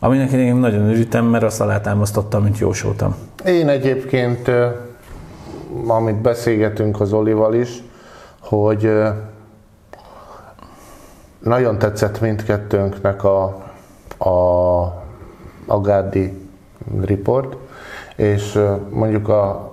Aminek én nagyon örültem, mert azt alátámasztottam, mint jósoltam. Én egyébként, amit beszélgetünk az Olival is, hogy nagyon tetszett mindkettőnknek a a Agádi report, és mondjuk a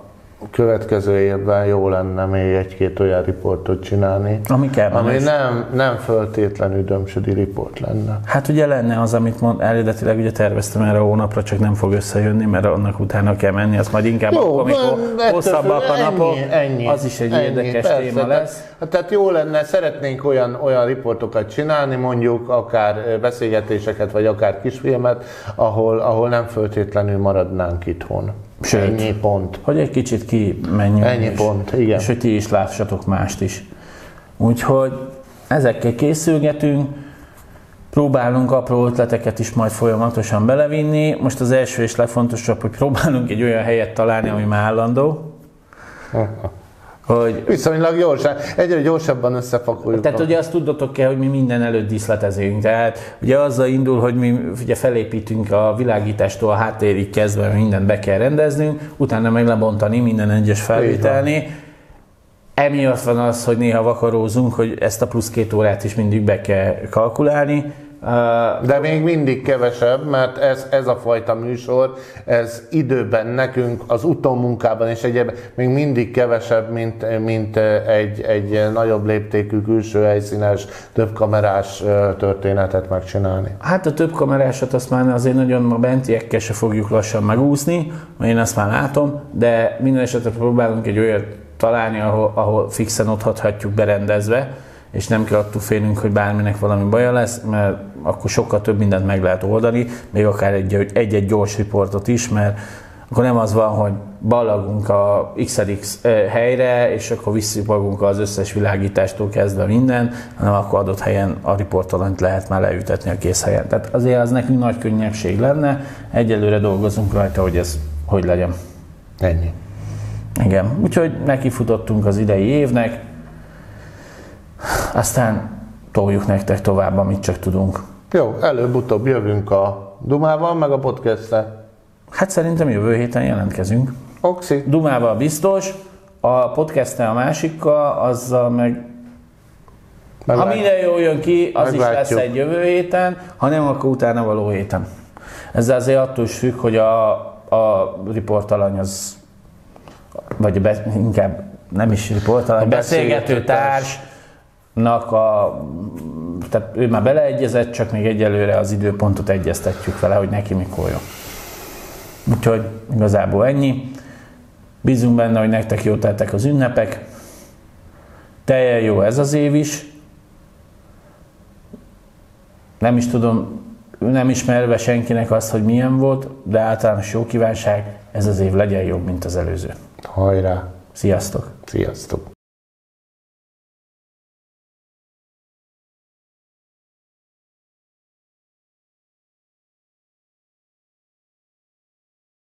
következő évben jó lenne még egy-két olyan riportot csinálni, ami, kell ami nem, nem föltétlenül dömsödi riport lenne. Hát ugye lenne az, amit mond, eredetileg ugye terveztem erre a hónapra, csak nem fog összejönni, mert annak utána kell menni, az majd inkább jó, akkor, amikor hosszabbak a napok, ennyi, az is egy ennyi, érdekes persze, téma lesz. Tehát, tehát jó lenne, szeretnénk olyan, olyan riportokat csinálni, mondjuk akár beszélgetéseket, vagy akár kisfilmet, ahol, ahol nem föltétlenül maradnánk itthon. Sőt, ennyi pont. Hogy egy kicsit ki menjünk. Ennyi és, pont, igen. És hogy ti is lássatok mást is. Úgyhogy ezekkel készülgetünk, próbálunk apró ötleteket is majd folyamatosan belevinni. Most az első és legfontosabb, hogy próbálunk egy olyan helyet találni, ami már állandó hogy viszonylag gyorsan, egyre gyorsabban összepakoljuk. Tehát ugye azt tudatok kell, hogy mi minden előtt díszletezünk. Tehát ugye azzal indul, hogy mi ugye felépítünk a világítástól a háttérig kezdve, mindent be kell rendeznünk, utána meg lebontani minden egyes felvételni. Emiatt van az, hogy néha vakarózunk, hogy ezt a plusz két órát is mindig be kell kalkulálni, De még mindig kevesebb, mert ez, ez a fajta műsor, ez időben nekünk, az utómunkában és egyébként még mindig kevesebb, mint, mint egy, egy nagyobb léptékű külső helyszínes, több kamerás történetet megcsinálni. Hát a több kamerásat azt már azért nagyon a bentiekkel se fogjuk lassan megúszni, én azt már látom, de minden esetre próbálunk egy olyat találni, ahol, ahol fixen ott hagyhatjuk berendezve, és nem kell attól félnünk, hogy bárminek valami baja lesz, mert akkor sokkal több mindent meg lehet oldani, még akár egy-egy gyors riportot is, mert akkor nem az van, hogy ballagunk a XLX helyre, és akkor visszük magunk az összes világítástól kezdve minden, hanem akkor adott helyen a riportalanyt lehet már leütetni a kész helyen. Tehát azért az nekünk nagy könnyebbség lenne, egyelőre dolgozunk rajta, hogy ez hogy legyen. Ennyi. Igen, úgyhogy nekifutottunk az idei évnek, aztán toljuk nektek tovább, amit csak tudunk. Jó, előbb-utóbb jövünk a Dumával, meg a podcast Hát szerintem jövő héten jelentkezünk. Oxi. Dumával biztos, a podcast a másikkal, azzal meg Meglátjuk. Ha minden jól jön ki, az Meglátjuk. is lesz egy jövő héten, ha nem, akkor utána való héten. Ez azért attól is függ, hogy a, a riportalany az, vagy be, inkább nem is riportalany, a beszélgető társ, nak a, tehát ő már beleegyezett, csak még egyelőre az időpontot egyeztetjük vele, hogy neki mikor jön. Úgyhogy igazából ennyi. Bízunk benne, hogy nektek jó tettek az ünnepek. Teljen jó ez az év is. Nem is tudom, nem ismerve senkinek azt, hogy milyen volt, de általános jó kívánság, ez az év legyen jobb, mint az előző. Hajrá! Sziasztok! Sziasztok!